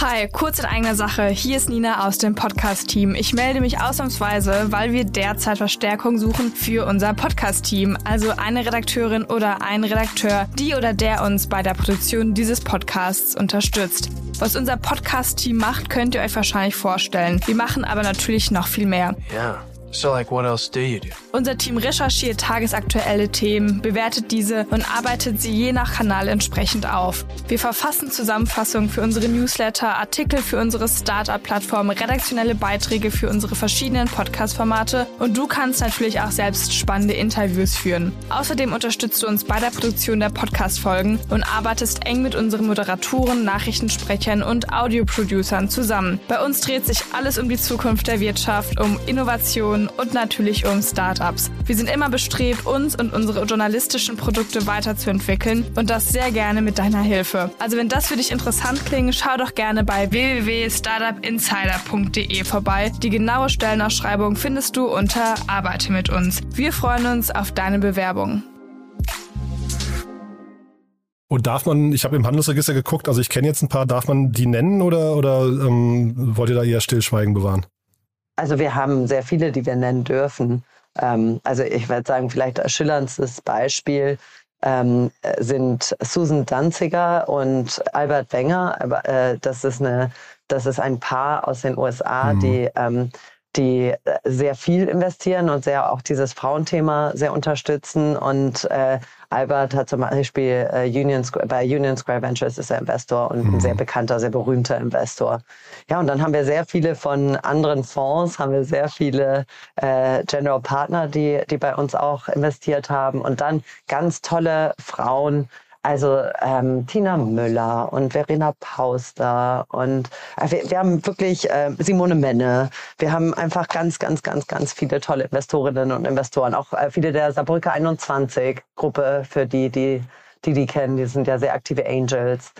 Hi, kurz in eigener Sache. Hier ist Nina aus dem Podcast-Team. Ich melde mich ausnahmsweise, weil wir derzeit Verstärkung suchen für unser Podcast-Team. Also eine Redakteurin oder ein Redakteur, die oder der uns bei der Produktion dieses Podcasts unterstützt. Was unser Podcast-Team macht, könnt ihr euch wahrscheinlich vorstellen. Wir machen aber natürlich noch viel mehr. Ja. So like what else do you do? Unser Team recherchiert tagesaktuelle Themen, bewertet diese und arbeitet sie je nach Kanal entsprechend auf. Wir verfassen Zusammenfassungen für unsere Newsletter, Artikel für unsere Startup-Plattform, redaktionelle Beiträge für unsere verschiedenen Podcast-Formate und du kannst natürlich auch selbst spannende Interviews führen. Außerdem unterstützt du uns bei der Produktion der Podcast-Folgen und arbeitest eng mit unseren Moderatoren, Nachrichtensprechern und Audioproducern zusammen. Bei uns dreht sich alles um die Zukunft der Wirtschaft, um Innovation, und natürlich um Startups. Wir sind immer bestrebt, uns und unsere journalistischen Produkte weiterzuentwickeln und das sehr gerne mit deiner Hilfe. Also wenn das für dich interessant klingt, schau doch gerne bei www.startupinsider.de vorbei. Die genaue Stellenausschreibung findest du unter Arbeite mit uns. Wir freuen uns auf deine Bewerbung. Und darf man, ich habe im Handelsregister geguckt, also ich kenne jetzt ein paar, darf man die nennen oder, oder ähm, wollt ihr da eher Stillschweigen bewahren? Also wir haben sehr viele, die wir nennen dürfen. Ähm, also ich würde sagen, vielleicht als schillerndstes Beispiel ähm, sind Susan Danziger und Albert Wenger. Aber, äh, das ist eine, das ist ein Paar aus den USA, mhm. die ähm, die sehr viel investieren und sehr auch dieses Frauenthema sehr unterstützen und äh, Albert hat zum Beispiel äh, Union Square, bei Union Square Ventures ist er Investor und mhm. ein sehr bekannter, sehr berühmter Investor. Ja, und dann haben wir sehr viele von anderen Fonds, haben wir sehr viele äh, General Partner, die, die bei uns auch investiert haben und dann ganz tolle Frauen, also ähm, Tina Müller und Verena Pauster und äh, wir, wir, haben wirklich äh, Simone Menne. Wir haben einfach ganz, ganz, ganz, ganz viele tolle Investorinnen und Investoren. Auch äh, viele der Saarbrücker 21 Gruppe, für die, die, die die kennen. Die sind ja sehr aktive Angels.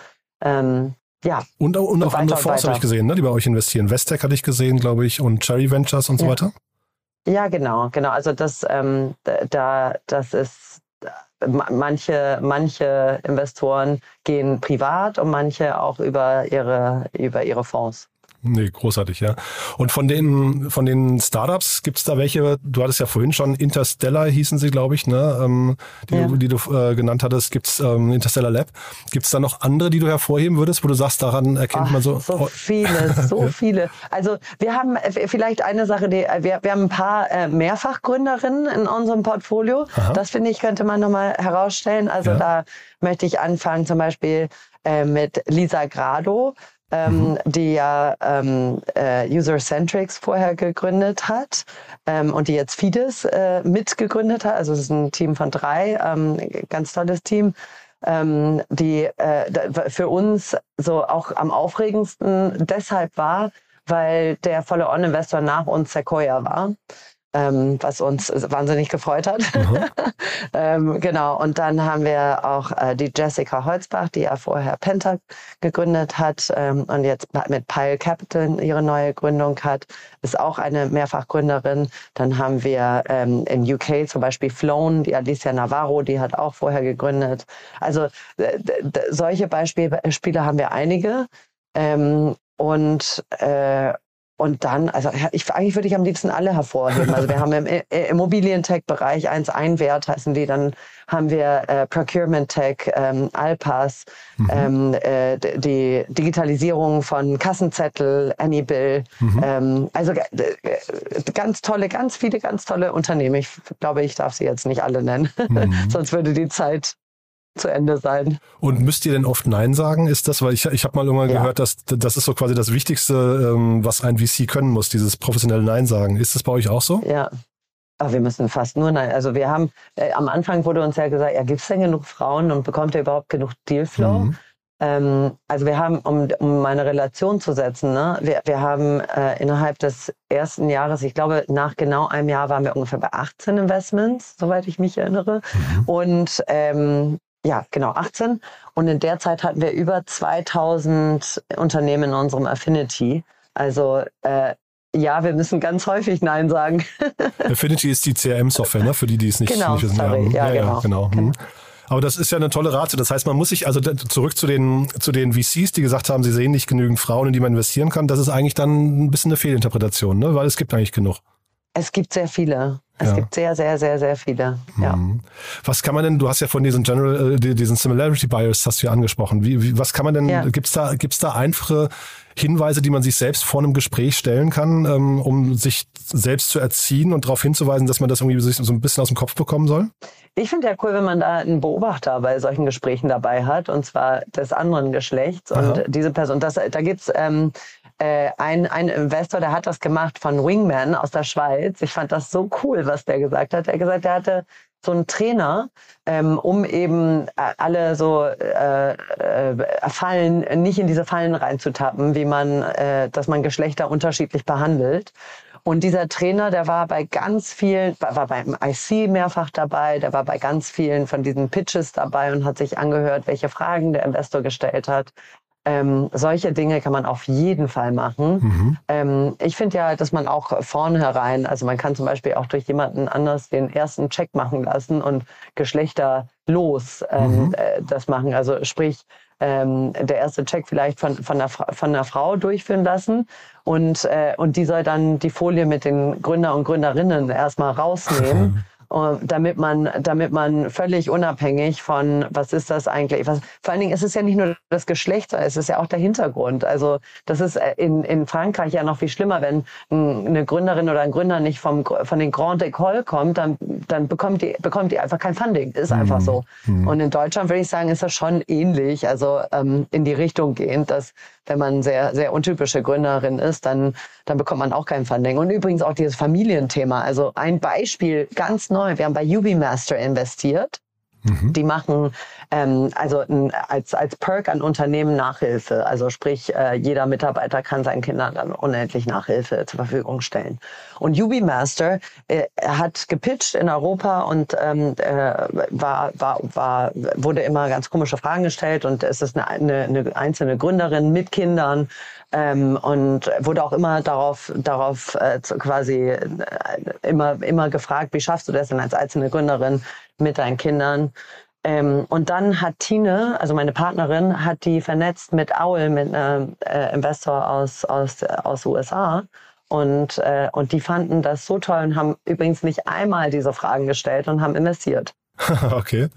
Ähm, ja. Und, und auch andere Fonds habe ich gesehen, ne, die bei euch investieren. Westec hatte ich gesehen, glaube ich, und Cherry Ventures und so weiter. Ja, genau, genau. Also das, ähm, da, das ist manche, manche Investoren gehen privat und manche auch über ihre, über ihre Fonds. Nee, großartig, ja. Und von den, von den Startups gibt es da welche, du hattest ja vorhin schon Interstellar hießen sie, glaube ich, ne? Ähm, die, ja. du, die du äh, genannt hattest, gibt's ähm, Interstellar Lab. Gibt es da noch andere, die du hervorheben würdest, wo du sagst, daran erkennt Ach, man so. So viele, so viele. Also wir haben äh, vielleicht eine Sache, die äh, wir, wir haben ein paar äh, Mehrfachgründerinnen in unserem Portfolio. Aha. Das finde ich, könnte man nochmal herausstellen. Also ja. da möchte ich anfangen, zum Beispiel äh, mit Lisa Grado ähm, mhm. die ja ähm, äh, User-Centrics vorher gegründet hat ähm, und die jetzt Fides äh, mitgegründet hat. Also es ist ein Team von drei, ähm, ganz tolles Team. Ähm, die äh, für uns so auch am aufregendsten deshalb war, weil der volle On-Investor nach uns Sequoia war ähm, was uns wahnsinnig gefreut hat. Mhm. ähm, genau, und dann haben wir auch äh, die Jessica Holzbach, die ja vorher Penta gegründet hat ähm, und jetzt mit Pile Capital ihre neue Gründung hat, ist auch eine Mehrfachgründerin. Dann haben wir ähm, in UK zum Beispiel Flown, die Alicia Navarro, die hat auch vorher gegründet. Also solche Beispiele haben wir einige. Ähm, und äh, und dann, also ich, eigentlich würde ich am liebsten alle hervorheben. Also wir haben im Immobilientech-Bereich 1 Einwert heißen die, dann haben wir äh, Procurement Tech, ähm, Alpas, mhm. ähm, äh, die Digitalisierung von Kassenzettel, Anybill. Mhm. Ähm, also äh, ganz tolle, ganz viele, ganz tolle Unternehmen. Ich glaube, ich darf sie jetzt nicht alle nennen, mhm. sonst würde die Zeit zu Ende sein. Und müsst ihr denn oft Nein sagen? Ist das, weil ich, ich habe mal irgendwann ja. gehört, dass das ist so quasi das Wichtigste, ähm, was ein VC können muss, dieses professionelle Nein sagen. Ist das bei euch auch so? Ja. Aber wir müssen fast nur Nein. Also wir haben, äh, am Anfang wurde uns ja gesagt, ja, gibt es denn genug Frauen und bekommt ihr überhaupt genug Dealflow? Mhm. Ähm, also wir haben, um, um meine Relation zu setzen, ne, wir, wir haben äh, innerhalb des ersten Jahres, ich glaube, nach genau einem Jahr waren wir ungefähr bei 18 Investments, soweit ich mich erinnere. Mhm. Und ähm, ja, genau, 18. Und in der Zeit hatten wir über 2000 Unternehmen in unserem Affinity. Also äh, ja, wir müssen ganz häufig Nein sagen. Affinity ist die CRM-Software, ne? für die, die es nicht, genau, nicht wissen. Sorry. Ja, ja, genau. Ja, genau. genau. Aber das ist ja eine tolle Ratio. Das heißt, man muss sich also zurück zu den, zu den VCs, die gesagt haben, sie sehen nicht genügend Frauen, in die man investieren kann. Das ist eigentlich dann ein bisschen eine Fehlinterpretation, ne? weil es gibt eigentlich genug. Es gibt sehr viele. Es ja. gibt sehr, sehr, sehr, sehr viele. Ja. Mhm. Was kann man denn, du hast ja von diesen General, äh, diesen Similarity Bias hast du ja angesprochen. Wie, wie was kann man denn, ja. gibt's da, gibt's da einfache Hinweise, die man sich selbst vor einem Gespräch stellen kann, ähm, um sich selbst zu erziehen und darauf hinzuweisen, dass man das irgendwie so ein bisschen aus dem Kopf bekommen soll? Ich finde ja cool, wenn man da einen Beobachter bei solchen Gesprächen dabei hat, und zwar des anderen Geschlechts. Aha. Und diese Person, das, da gibt's ähm, äh, ein, ein Investor, der hat das gemacht von Wingman aus der Schweiz. Ich fand das so cool, was der gesagt hat. Er hat gesagt, er hatte so einen Trainer, ähm, um eben äh, alle so äh, äh, Fallen, nicht in diese Fallen reinzutappen, wie man, äh, dass man Geschlechter unterschiedlich behandelt. Und dieser Trainer, der war bei ganz vielen, war beim IC mehrfach dabei, der war bei ganz vielen von diesen Pitches dabei und hat sich angehört, welche Fragen der Investor gestellt hat. Ähm, solche Dinge kann man auf jeden Fall machen. Mhm. Ähm, ich finde ja, dass man auch vornherein, also man kann zum Beispiel auch durch jemanden anders den ersten Check machen lassen und geschlechterlos ähm, mhm. äh, das machen. Also sprich, ähm, der erste Check vielleicht von, von, einer, von einer Frau durchführen lassen und, äh, und die soll dann die Folie mit den Gründer und Gründerinnen erstmal rausnehmen. damit man, damit man völlig unabhängig von, was ist das eigentlich, was, vor allen Dingen ist es ja nicht nur das Geschlecht, es ist ja auch der Hintergrund. Also das ist äh, in, in Frankreich ja noch viel schlimmer, wenn eine Gründerin oder ein Gründer nicht vom, von den Grand École kommt, dann, dann bekommt die, bekommt die einfach kein Funding. Ist mhm. einfach so. Mhm. Und in Deutschland würde ich sagen, ist das schon ähnlich, also ähm, in die Richtung gehend, dass wenn man sehr, sehr untypische Gründerin ist, dann, dann bekommt man auch kein Funding. Und übrigens auch dieses Familienthema. Also ein Beispiel ganz neu. Wir haben bei UbiMaster investiert. Mhm. Die machen ähm, also ein, als, als Perk an Unternehmen Nachhilfe. Also sprich, äh, jeder Mitarbeiter kann seinen Kindern dann unendlich Nachhilfe zur Verfügung stellen. Und UbiMaster äh, hat gepitcht in Europa und ähm, äh, war, war, war, wurde immer ganz komische Fragen gestellt und es ist eine, eine, eine einzelne Gründerin mit Kindern ähm, und wurde auch immer darauf, darauf äh, quasi äh, immer, immer gefragt, wie schaffst du das denn als einzelne Gründerin, mit deinen Kindern. Ähm, und dann hat Tine, also meine Partnerin, hat die vernetzt mit Owl, mit einem äh, Investor aus, aus, aus USA. Und, äh, und die fanden das so toll und haben übrigens nicht einmal diese Fragen gestellt und haben investiert. okay.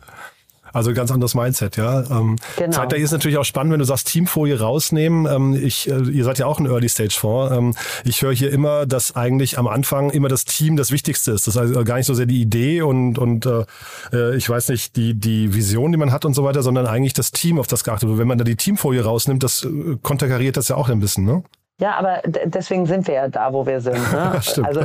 Also ganz anderes Mindset, ja. Ähm, genau. Zeitgleich ist natürlich auch spannend, wenn du sagst, Teamfolie rausnehmen. Ähm, ich, äh, ihr seid ja auch ein Early Stage Fonds. Ähm, ich höre hier immer, dass eigentlich am Anfang immer das Team das Wichtigste ist. Das ist also gar nicht so sehr die Idee und und äh, äh, ich weiß nicht die die Vision, die man hat und so weiter, sondern eigentlich das Team, auf das geachtet wird. Wenn man da die Teamfolie rausnimmt, das äh, konterkariert das ja auch ein bisschen, ne? Ja, aber deswegen sind wir ja da, wo wir sind. Ne? also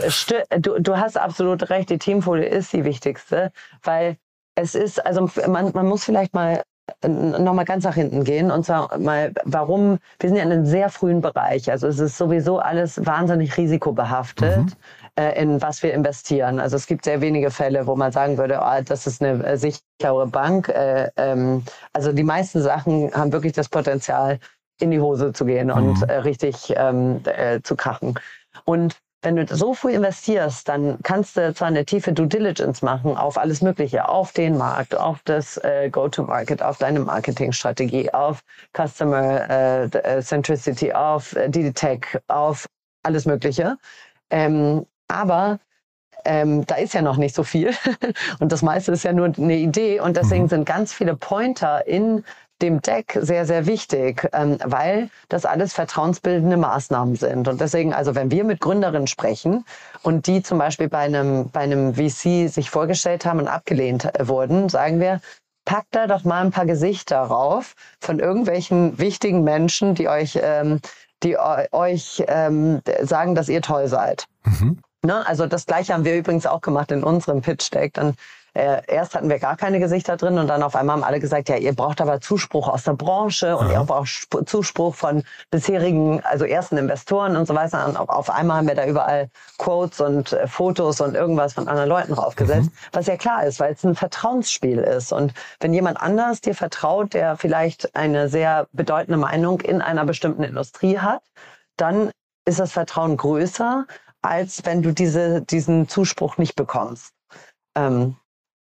du, du hast absolut recht, die Teamfolie ist die wichtigste, weil es ist, also man, man muss vielleicht mal äh, nochmal ganz nach hinten gehen und zwar mal, warum, wir sind ja in einem sehr frühen Bereich, also es ist sowieso alles wahnsinnig risikobehaftet. Mhm. Äh, in was wir investieren. Also es gibt sehr wenige Fälle, wo man sagen würde, oh, das ist eine äh, sichere Bank. Äh, ähm, also die meisten Sachen haben wirklich das Potenzial, in die Hose zu gehen mhm. und äh, richtig ähm, äh, zu krachen. Und wenn du so früh investierst, dann kannst du zwar eine tiefe Due Diligence machen auf alles Mögliche, auf den Markt, auf das äh, Go-to-Market, auf deine Marketingstrategie, auf Customer äh, äh Centricity, auf äh, die Tech, auf alles Mögliche. Ähm, aber ähm, da ist ja noch nicht so viel und das meiste ist ja nur eine Idee und deswegen mhm. sind ganz viele Pointer in dem Deck sehr, sehr wichtig, ähm, weil das alles vertrauensbildende Maßnahmen sind. Und deswegen, also wenn wir mit Gründerinnen sprechen und die zum Beispiel bei einem, bei einem VC sich vorgestellt haben und abgelehnt äh, wurden, sagen wir, packt da doch mal ein paar Gesichter rauf von irgendwelchen wichtigen Menschen, die euch, ähm, die euch ähm, sagen, dass ihr toll seid. Mhm. Ne? Also das Gleiche haben wir übrigens auch gemacht in unserem Pitch Deck. Dann äh, erst hatten wir gar keine Gesichter drin und dann auf einmal haben alle gesagt, ja, ihr braucht aber Zuspruch aus der Branche und Aha. ihr braucht Zuspruch von bisherigen, also ersten Investoren und so weiter. Und auf einmal haben wir da überall Quotes und äh, Fotos und irgendwas von anderen Leuten draufgesetzt, mhm. was ja klar ist, weil es ein Vertrauensspiel ist. Und wenn jemand anders dir vertraut, der vielleicht eine sehr bedeutende Meinung in einer bestimmten Industrie hat, dann ist das Vertrauen größer, als wenn du diese, diesen Zuspruch nicht bekommst. Ähm,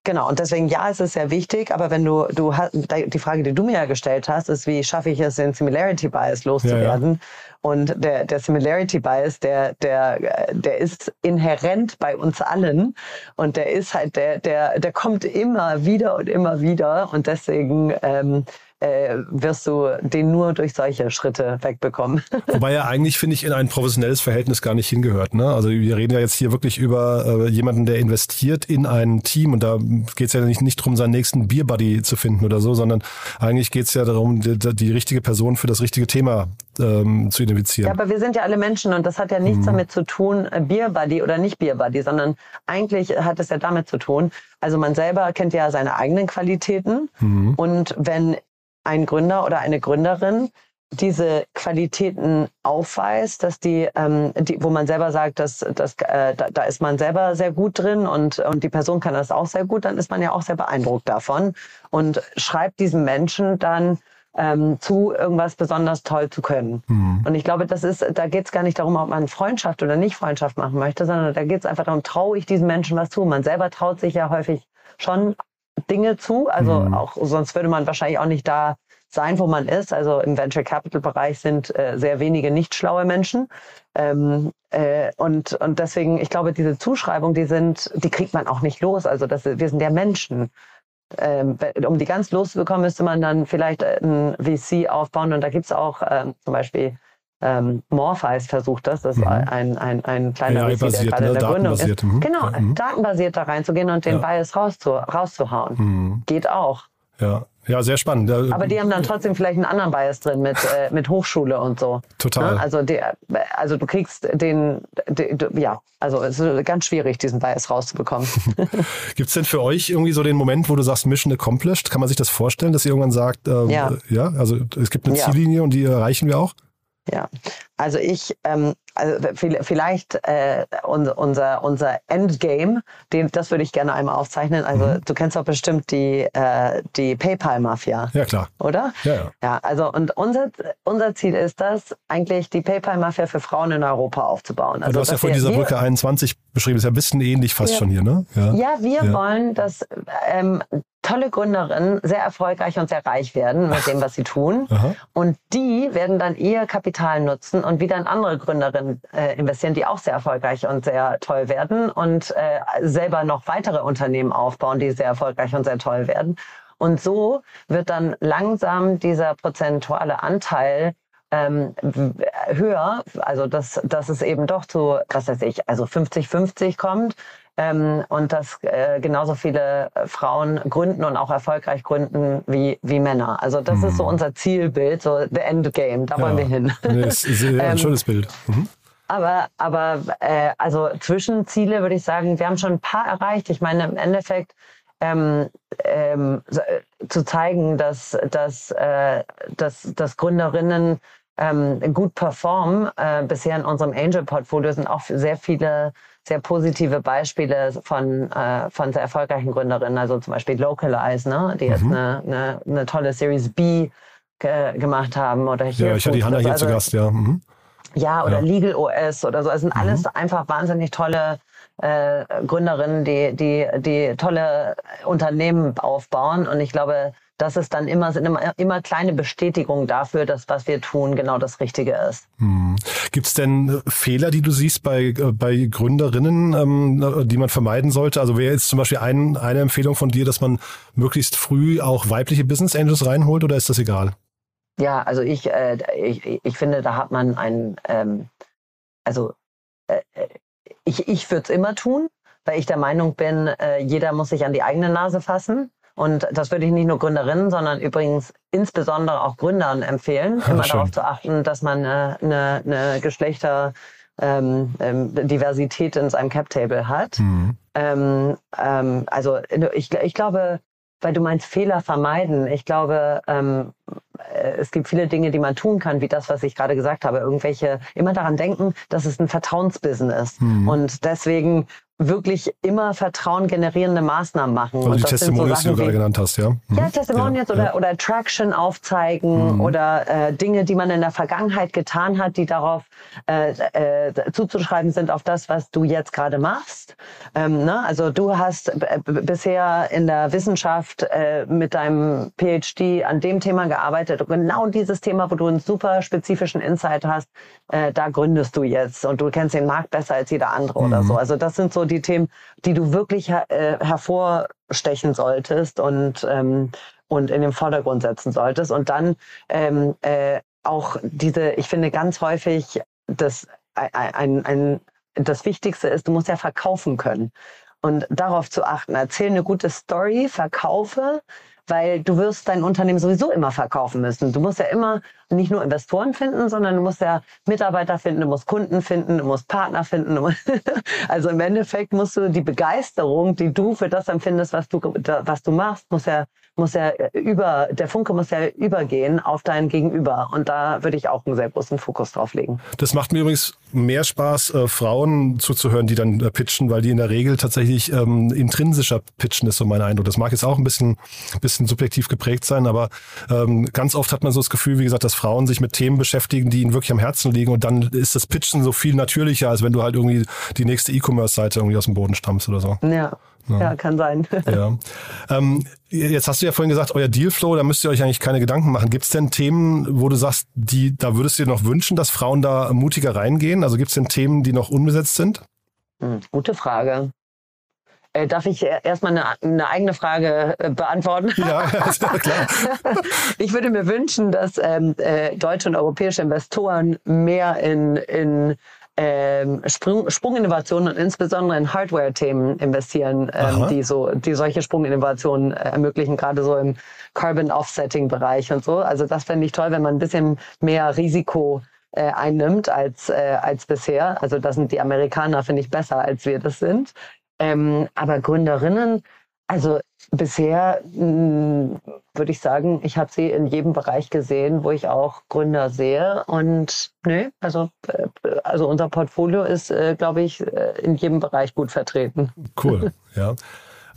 Genau, und deswegen ja, es ist sehr wichtig, aber wenn du, du hast, die Frage, die du mir ja gestellt hast, ist, wie schaffe ich es, den Similarity Bias loszuwerden? Ja, ja. Und der, der Similarity Bias, der, der, der ist inhärent bei uns allen und der ist halt, der, der, der kommt immer wieder und immer wieder und deswegen ähm, äh, wirst du den nur durch solche Schritte wegbekommen. Wobei er eigentlich, finde ich, in ein professionelles Verhältnis gar nicht hingehört. Ne? Also wir reden ja jetzt hier wirklich über äh, jemanden, der investiert in ein Team und da geht es ja nicht, nicht darum, seinen nächsten Beerbuddy zu finden oder so, sondern eigentlich geht es ja darum, die, die, richtige Person für das richtige Thema ähm, zu identifizieren. Ja, aber wir sind ja alle Menschen und das hat ja nichts mhm. damit zu tun, äh, Beerbuddy oder nicht Beerbuddy, sondern eigentlich hat es ja damit zu tun, also man selber kennt ja seine eigenen Qualitäten mhm. und wenn ein Gründer oder eine Gründerin diese Qualitäten aufweist, dass die, ähm, die wo man selber sagt, dass, dass äh, da, da ist man selber sehr gut drin und, und die Person kann das auch sehr gut, dann ist man ja auch sehr beeindruckt davon und schreibt diesem Menschen dann ähm, zu, irgendwas besonders toll zu können. Mhm. Und ich glaube, das ist, da geht es gar nicht darum, ob man Freundschaft oder nicht Freundschaft machen möchte, sondern da geht es einfach darum, traue ich diesem Menschen was zu. Man selber traut sich ja häufig schon Dinge zu. Also mhm. auch sonst würde man wahrscheinlich auch nicht da sein, wo man ist. Also im Venture Capital Bereich sind äh, sehr wenige nicht schlaue Menschen. Ähm, äh, und, und deswegen, ich glaube, diese Zuschreibung, die sind, die kriegt man auch nicht los. Also das, wir sind ja Menschen. Ähm, um die ganz loszubekommen, müsste man dann vielleicht ein VC aufbauen. Und da gibt's auch ähm, zum Beispiel ähm, Morpheus versucht das, das ist mhm. ein, ein, ein kleiner AI VC, der gerade ne? in der Gründung ist. Mhm. Genau, mhm. datenbasiert da reinzugehen und den ja. Bias rauszu, rauszuhauen. Mhm. Geht auch. Ja. Ja, sehr spannend. Aber die haben dann trotzdem vielleicht einen anderen Bias drin mit, äh, mit Hochschule und so. Total. Ne? Also, die, also du kriegst den, die, ja, also es ist ganz schwierig, diesen Bias rauszubekommen. Gibt es denn für euch irgendwie so den Moment, wo du sagst, Mission accomplished? Kann man sich das vorstellen, dass ihr irgendwann sagt, ähm, ja. ja, also es gibt eine ja. Ziellinie und die erreichen wir auch? Ja, Also ich, ähm, also vielleicht äh, unser, unser Endgame, den, das würde ich gerne einmal aufzeichnen. Also mhm. du kennst doch bestimmt die, äh, die PayPal-Mafia. Ja, klar. Oder? Ja, ja. Ja, also und unser, unser Ziel ist das, eigentlich die PayPal-Mafia für Frauen in Europa aufzubauen. Also, du hast ja vor dieser Brücke 21 beschrieben, ist ja ein bisschen ähnlich fast ja. schon hier, ne? Ja, ja wir ja. wollen, dass ähm, tolle Gründerinnen sehr erfolgreich und sehr reich werden mit dem, was sie tun. Aha. Und die werden dann ihr Kapital nutzen und wieder in andere Gründerinnen äh, investieren, die auch sehr erfolgreich und sehr toll werden und äh, selber noch weitere Unternehmen aufbauen, die sehr erfolgreich und sehr toll werden. Und so wird dann langsam dieser prozentuale Anteil ähm, höher, also dass, dass es eben doch zu, was weiß ich, also 50-50 kommt ähm, und dass äh, genauso viele äh, Frauen gründen und auch erfolgreich gründen wie, wie Männer. Also das hm. ist so mhm. unser Zielbild, so the Endgame, da ja. wollen wir hin. Nee, ist, ist ein ähm, schönes Bild. Mhm. Aber, aber äh, also Zwischenziele würde ich sagen, wir haben schon ein paar erreicht. Ich meine, im Endeffekt ähm, ähm, äh, zu zeigen, dass, dass, äh, dass, dass Gründerinnen ähm, gut performen. Äh, bisher in unserem Angel-Portfolio sind auch sehr viele sehr positive Beispiele von, äh, von sehr erfolgreichen Gründerinnen, also zum Beispiel Localize, ne, die mhm. jetzt eine, eine, eine, tolle Series B ge gemacht haben. Oder hier ja, ich hatte die Hanna hier also, zu Gast, ja. Mhm. Ja, oder ja. Legal OS oder so. Es sind mhm. alles einfach wahnsinnig tolle äh, Gründerinnen, die, die, die tolle Unternehmen aufbauen. Und ich glaube, das ist dann immer, sind immer, immer kleine Bestätigungen dafür, dass was wir tun genau das Richtige ist. Hm. Gibt es denn Fehler, die du siehst bei, äh, bei Gründerinnen, ähm, die man vermeiden sollte? Also wäre jetzt zum Beispiel ein, eine Empfehlung von dir, dass man möglichst früh auch weibliche Business Angels reinholt oder ist das egal? Ja, also ich, äh, ich, ich finde, da hat man ein, ähm, also äh, ich, ich würde es immer tun, weil ich der Meinung bin, äh, jeder muss sich an die eigene Nase fassen. Und das würde ich nicht nur Gründerinnen, sondern übrigens insbesondere auch Gründern empfehlen, immer schön. darauf zu achten, dass man eine, eine, eine Geschlechter ähm, ähm, Diversität in seinem Cap-Table hat. Mhm. Ähm, ähm, also ich, ich glaube, weil du meinst Fehler vermeiden. Ich glaube, ähm, äh, es gibt viele Dinge, die man tun kann, wie das, was ich gerade gesagt habe. Irgendwelche, immer daran denken, dass es ein Vertrauensbusiness. Mhm. Und deswegen wirklich immer Vertrauen generierende Maßnahmen machen. Also die Testimonials, so die du gerade genannt hast, ja? Mhm. Ja, Testimonials ja, oder, ja. oder Traction aufzeigen mhm. oder äh, Dinge, die man in der Vergangenheit getan hat, die darauf äh, äh, zuzuschreiben sind auf das, was du jetzt gerade machst. Ähm, ne? Also du hast bisher in der Wissenschaft äh, mit deinem PhD an dem Thema gearbeitet und genau dieses Thema, wo du einen super spezifischen Insight hast, äh, da gründest du jetzt und du kennst den Markt besser als jeder andere mhm. oder so. Also das sind so die Themen, die du wirklich äh, hervorstechen solltest und, ähm, und in den Vordergrund setzen solltest. Und dann ähm, äh, auch diese, ich finde ganz häufig, das, ein, ein, das Wichtigste ist, du musst ja verkaufen können. Und darauf zu achten, erzähl eine gute Story, verkaufe, weil du wirst dein Unternehmen sowieso immer verkaufen müssen. Du musst ja immer nicht nur Investoren finden, sondern du musst ja Mitarbeiter finden, du musst Kunden finden, du musst Partner finden. also im Endeffekt musst du die Begeisterung, die du für das empfindest, was du, was du machst, muss ja muss ja über, der Funke muss ja übergehen auf dein Gegenüber. Und da würde ich auch einen sehr großen Fokus drauf legen. Das macht mir übrigens mehr Spaß, äh, Frauen zuzuhören, die dann äh, pitchen, weil die in der Regel tatsächlich ähm, intrinsischer pitchen, ist so mein Eindruck. Das mag jetzt auch ein bisschen, bisschen subjektiv geprägt sein, aber ähm, ganz oft hat man so das Gefühl, wie gesagt, dass Frauen sich mit Themen beschäftigen, die ihnen wirklich am Herzen liegen und dann ist das Pitchen so viel natürlicher, als wenn du halt irgendwie die nächste E-Commerce-Seite irgendwie aus dem Boden stammst oder so. Ja. Ja. ja, kann sein. Ja. Ähm, jetzt hast du ja vorhin gesagt, euer Dealflow, da müsst ihr euch eigentlich keine Gedanken machen. Gibt es denn Themen, wo du sagst, die, da würdest du dir noch wünschen, dass Frauen da mutiger reingehen? Also gibt es denn Themen, die noch unbesetzt sind? Hm, gute Frage. Äh, darf ich erstmal eine, eine eigene Frage äh, beantworten? Ja, ja klar. ich würde mir wünschen, dass ähm, äh, deutsche und europäische Investoren mehr in, in ähm, Sprung, Sprunginnovationen und insbesondere in Hardware-Themen investieren, ähm, die so, die solche Sprunginnovationen äh, ermöglichen, gerade so im Carbon Offsetting-Bereich und so. Also das fände ich toll, wenn man ein bisschen mehr Risiko äh, einnimmt als, äh, als bisher. Also da sind die Amerikaner, finde ich, besser, als wir das sind. Ähm, aber Gründerinnen, also Bisher würde ich sagen, ich habe sie in jedem Bereich gesehen, wo ich auch Gründer sehe. Und nö, also, äh, also unser Portfolio ist, äh, glaube ich, äh, in jedem Bereich gut vertreten. Cool, ja.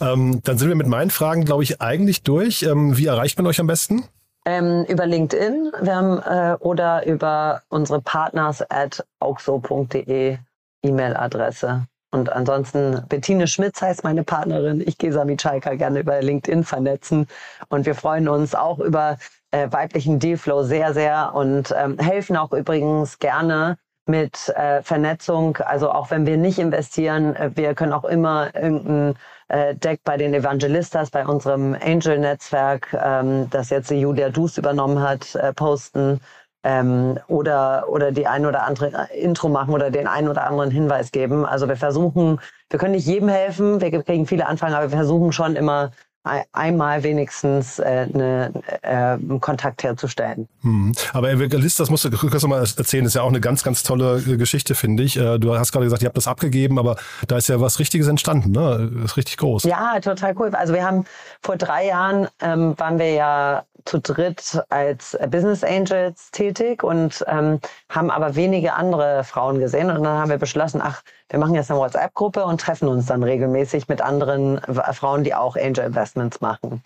Ähm, dann sind wir mit meinen Fragen, glaube ich, eigentlich durch. Ähm, wie erreicht man euch am besten? Ähm, über LinkedIn wir haben, äh, oder über unsere partners at auxo.de E-Mail-Adresse. Und ansonsten, Bettine Schmitz heißt meine Partnerin. Ich gehe Sami Schalker gerne über LinkedIn vernetzen. Und wir freuen uns auch über äh, weiblichen Dealflow sehr, sehr und ähm, helfen auch übrigens gerne mit äh, Vernetzung. Also auch wenn wir nicht investieren, äh, wir können auch immer irgendein äh, Deck bei den Evangelistas, bei unserem Angel-Netzwerk, ähm, das jetzt Julia Dus übernommen hat, äh, posten ähm, oder, oder die ein oder andere Intro machen oder den einen oder anderen Hinweis geben. Also wir versuchen, wir können nicht jedem helfen, wir kriegen viele Anfragen, aber wir versuchen schon immer einmal wenigstens äh, eine, äh, einen Kontakt herzustellen. Hm. Aber Evangelist, das musst du kurz mal erzählen, das ist ja auch eine ganz, ganz tolle äh, Geschichte, finde ich. Äh, du hast gerade gesagt, ihr habt das abgegeben, aber da ist ja was Richtiges entstanden, ne? Das ist richtig groß. Ja, total cool. Also wir haben vor drei Jahren ähm, waren wir ja zu dritt als Business Angels tätig und ähm, haben aber wenige andere Frauen gesehen. Und dann haben wir beschlossen, ach, wir machen jetzt eine WhatsApp-Gruppe und treffen uns dann regelmäßig mit anderen Frauen, die auch Angel Investments machen.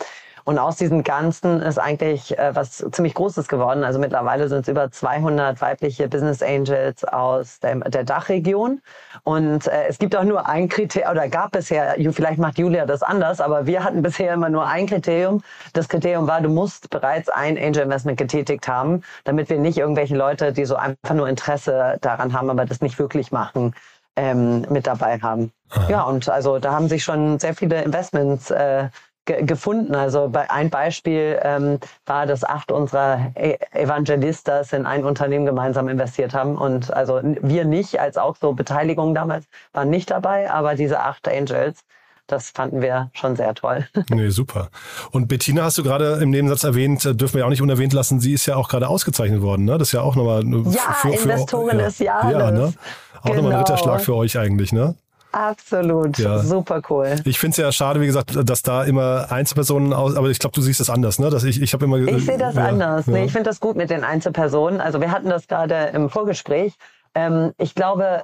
Und aus diesem Ganzen ist eigentlich äh, was ziemlich Großes geworden. Also mittlerweile sind es über 200 weibliche Business Angels aus der, der Dachregion. Und äh, es gibt auch nur ein Kriterium, oder gab bisher, vielleicht macht Julia das anders, aber wir hatten bisher immer nur ein Kriterium. Das Kriterium war, du musst bereits ein Angel Investment getätigt haben, damit wir nicht irgendwelche Leute, die so einfach nur Interesse daran haben, aber das nicht wirklich machen, ähm, mit dabei haben. Aha. Ja, und also da haben sich schon sehr viele Investments äh, gefunden. Also bei, ein Beispiel ähm, war, dass acht unserer e Evangelistas in ein Unternehmen gemeinsam investiert haben. Und also wir nicht, als auch so Beteiligung damals, waren nicht dabei, aber diese acht Angels, das fanden wir schon sehr toll. Nee, super. Und Bettina hast du gerade im Nebensatz erwähnt, äh, dürfen wir auch nicht unerwähnt lassen, sie ist ja auch gerade ausgezeichnet worden. Ne? Das ist ja auch nochmal... Ja, für, für, Investorin ja, des Jahres. Ja, ne? Auch genau. nochmal ein Ritterschlag für euch eigentlich, ne? Absolut, ja. super cool. Ich finde es ja schade, wie gesagt, dass da immer Einzelpersonen aus, aber ich glaube, du siehst das anders, ne? Dass ich ich habe immer Ich sehe das ja, anders. Ja. Nee, ich finde das gut mit den Einzelpersonen. Also wir hatten das gerade im Vorgespräch. Ähm, ich glaube,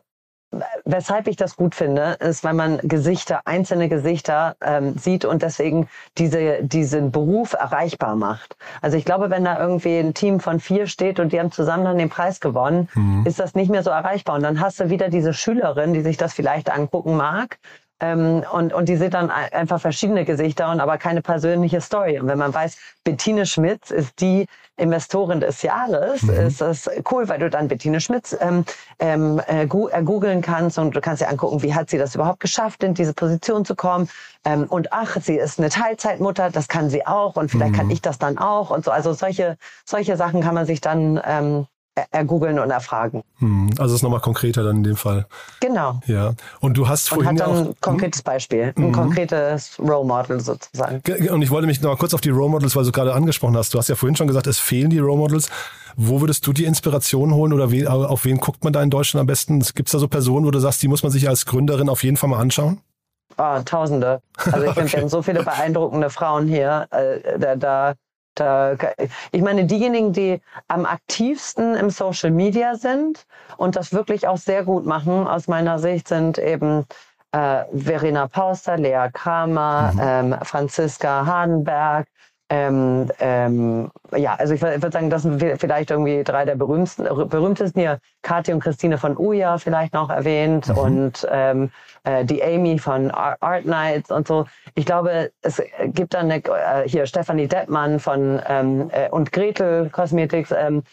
weshalb ich das gut finde, ist, weil man Gesichter, einzelne Gesichter ähm, sieht und deswegen diese, diesen Beruf erreichbar macht. Also ich glaube, wenn da irgendwie ein Team von vier steht und die haben zusammen dann den Preis gewonnen, mhm. ist das nicht mehr so erreichbar. Und dann hast du wieder diese Schülerin, die sich das vielleicht angucken mag, ähm, und, und die sieht dann einfach verschiedene Gesichter und aber keine persönliche Story. Und wenn man weiß, Bettine Schmitz ist die Investorin des Jahres, mhm. ist das cool, weil du dann Bettine Schmitz ähm, ähm, äh, googeln kannst und du kannst dir angucken, wie hat sie das überhaupt geschafft, in diese Position zu kommen. Ähm, und ach, sie ist eine Teilzeitmutter, das kann sie auch und vielleicht mhm. kann ich das dann auch und so. Also solche, solche Sachen kann man sich dann ähm, ergoogeln und erfragen. Hm, also ist nochmal konkreter dann in dem Fall. Genau. Ja. Und du hast vorhin und hat dann auch, ein konkretes Beispiel, ein mhm. konkretes Role Model sozusagen. Und ich wollte mich noch mal kurz auf die Role Models, weil du gerade angesprochen hast. Du hast ja vorhin schon gesagt, es fehlen die Role Models. Wo würdest du die Inspiration holen oder we, auf wen guckt man da in Deutschland am besten? Gibt es da so Personen, wo du sagst, die muss man sich als Gründerin auf jeden Fall mal anschauen? Oh, Tausende. Also ich okay. finde, wir haben so viele beeindruckende Frauen hier. Äh, da, da da, ich meine, diejenigen, die am aktivsten im Social Media sind und das wirklich auch sehr gut machen, aus meiner Sicht, sind eben äh, Verena Pauster, Lea Kramer, mhm. ähm, Franziska Hardenberg, ähm, ähm, ja, also ich würde sagen, das sind vielleicht irgendwie drei der berühmtesten, berühmtesten hier. Kathi und Christine von Uja vielleicht noch erwähnt mhm. und ähm, äh, die Amy von Art Nights und so. Ich glaube, es gibt dann eine, äh, hier Stephanie Deppmann von ähm, äh, und Gretel Cosmetics. Ähm,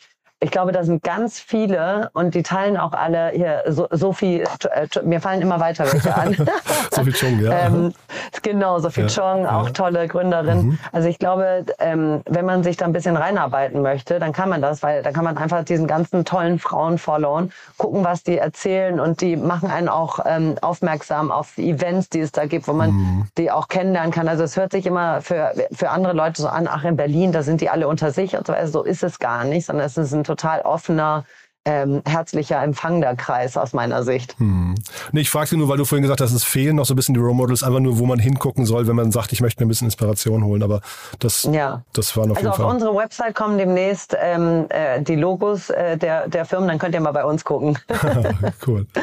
ich glaube, da sind ganz viele und die teilen auch alle hier so, Sophie, äh, mir fallen immer weiter welche an. Sophie Chong, ja. ähm, genau, Sophie ja, Chong, auch ja. tolle Gründerin. Mhm. Also ich glaube, ähm, wenn man sich da ein bisschen reinarbeiten möchte, dann kann man das, weil dann kann man einfach diesen ganzen tollen Frauen followen, gucken, was die erzählen und die machen einen auch ähm, aufmerksam auf Events, die es da gibt, wo man mhm. die auch kennenlernen kann. Also es hört sich immer für, für andere Leute so an, ach in Berlin, da sind die alle unter sich und so weiter. So ist es gar nicht, sondern es ist ein total offener ähm, herzlicher empfangender Kreis aus meiner Sicht. Hm. Nee, ich fragte nur, weil du vorhin gesagt hast, es fehlen noch so ein bisschen die Role Models, einfach nur, wo man hingucken soll, wenn man sagt, ich möchte mir ein bisschen Inspiration holen. Aber das, ja. das war noch Also auf Fall. unsere Website kommen demnächst ähm, äh, die Logos äh, der, der Firmen, dann könnt ihr mal bei uns gucken. cool.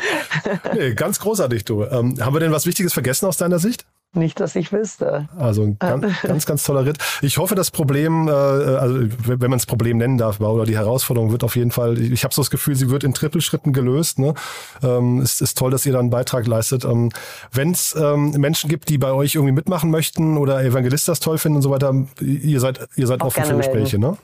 Nee, ganz großartig, du. Ähm, haben wir denn was Wichtiges vergessen aus deiner Sicht? Nicht, dass ich wüsste. Also ein ganz, ganz, ganz toller Ritt. Ich hoffe, das Problem, äh, also wenn man es Problem nennen darf, oder die Herausforderung wird auf jeden Fall, ich habe so das Gefühl, sie wird in Trippelschritten gelöst. Ne? Ähm, es ist toll, dass ihr da einen Beitrag leistet. Ähm, wenn es ähm, Menschen gibt, die bei euch irgendwie mitmachen möchten oder Evangelistas toll finden und so weiter, ihr seid, ihr seid Auch offen für Gespräche, ne?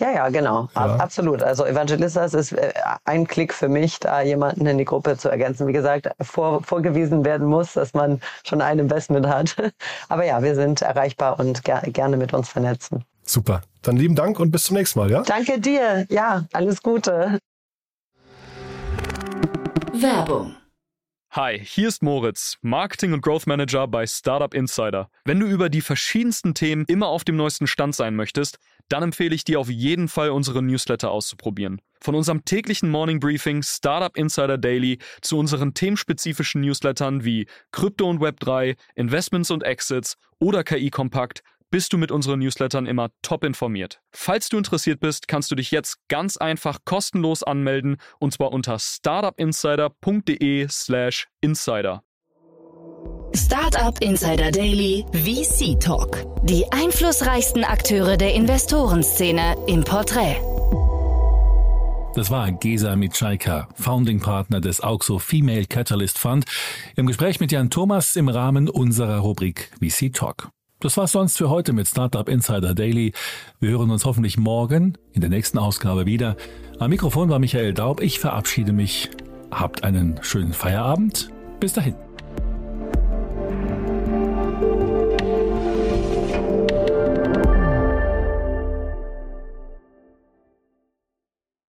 Ja, ja, genau. Ja. Ab- Absolut. Also Evangelistas ist äh, ein Klick für mich, da jemanden in die Gruppe zu ergänzen. Wie gesagt, vor, vorgewiesen werden muss, dass man schon ein Investment hat. Aber ja, wir sind erreichbar und ger gerne mit uns vernetzen. Super. Dann lieben Dank und bis zum nächsten Mal, ja? Danke dir. Ja, alles Gute. Werbung. Hi, hier ist Moritz, Marketing und Growth Manager bei Startup Insider. Wenn du über die verschiedensten Themen immer auf dem neuesten Stand sein möchtest, dann empfehle ich dir auf jeden Fall unsere Newsletter auszuprobieren. Von unserem täglichen Morning Briefing Startup Insider Daily zu unseren themenspezifischen Newslettern wie Krypto und Web3, Investments und Exits oder KI Kompakt bist du mit unseren Newslettern immer top informiert. Falls du interessiert bist, kannst du dich jetzt ganz einfach kostenlos anmelden und zwar unter startupinsider.de/slash insider. Startup Insider Daily VC Talk. Die einflussreichsten Akteure der Investorenszene im Porträt. Das war Gesa Mitschaika, Founding Partner des Auxo Female Catalyst Fund, im Gespräch mit Jan Thomas im Rahmen unserer Rubrik VC Talk. Das war's sonst für heute mit Startup Insider Daily. Wir hören uns hoffentlich morgen in der nächsten Ausgabe wieder. Am Mikrofon war Michael Daub. Ich verabschiede mich. Habt einen schönen Feierabend. Bis dahin.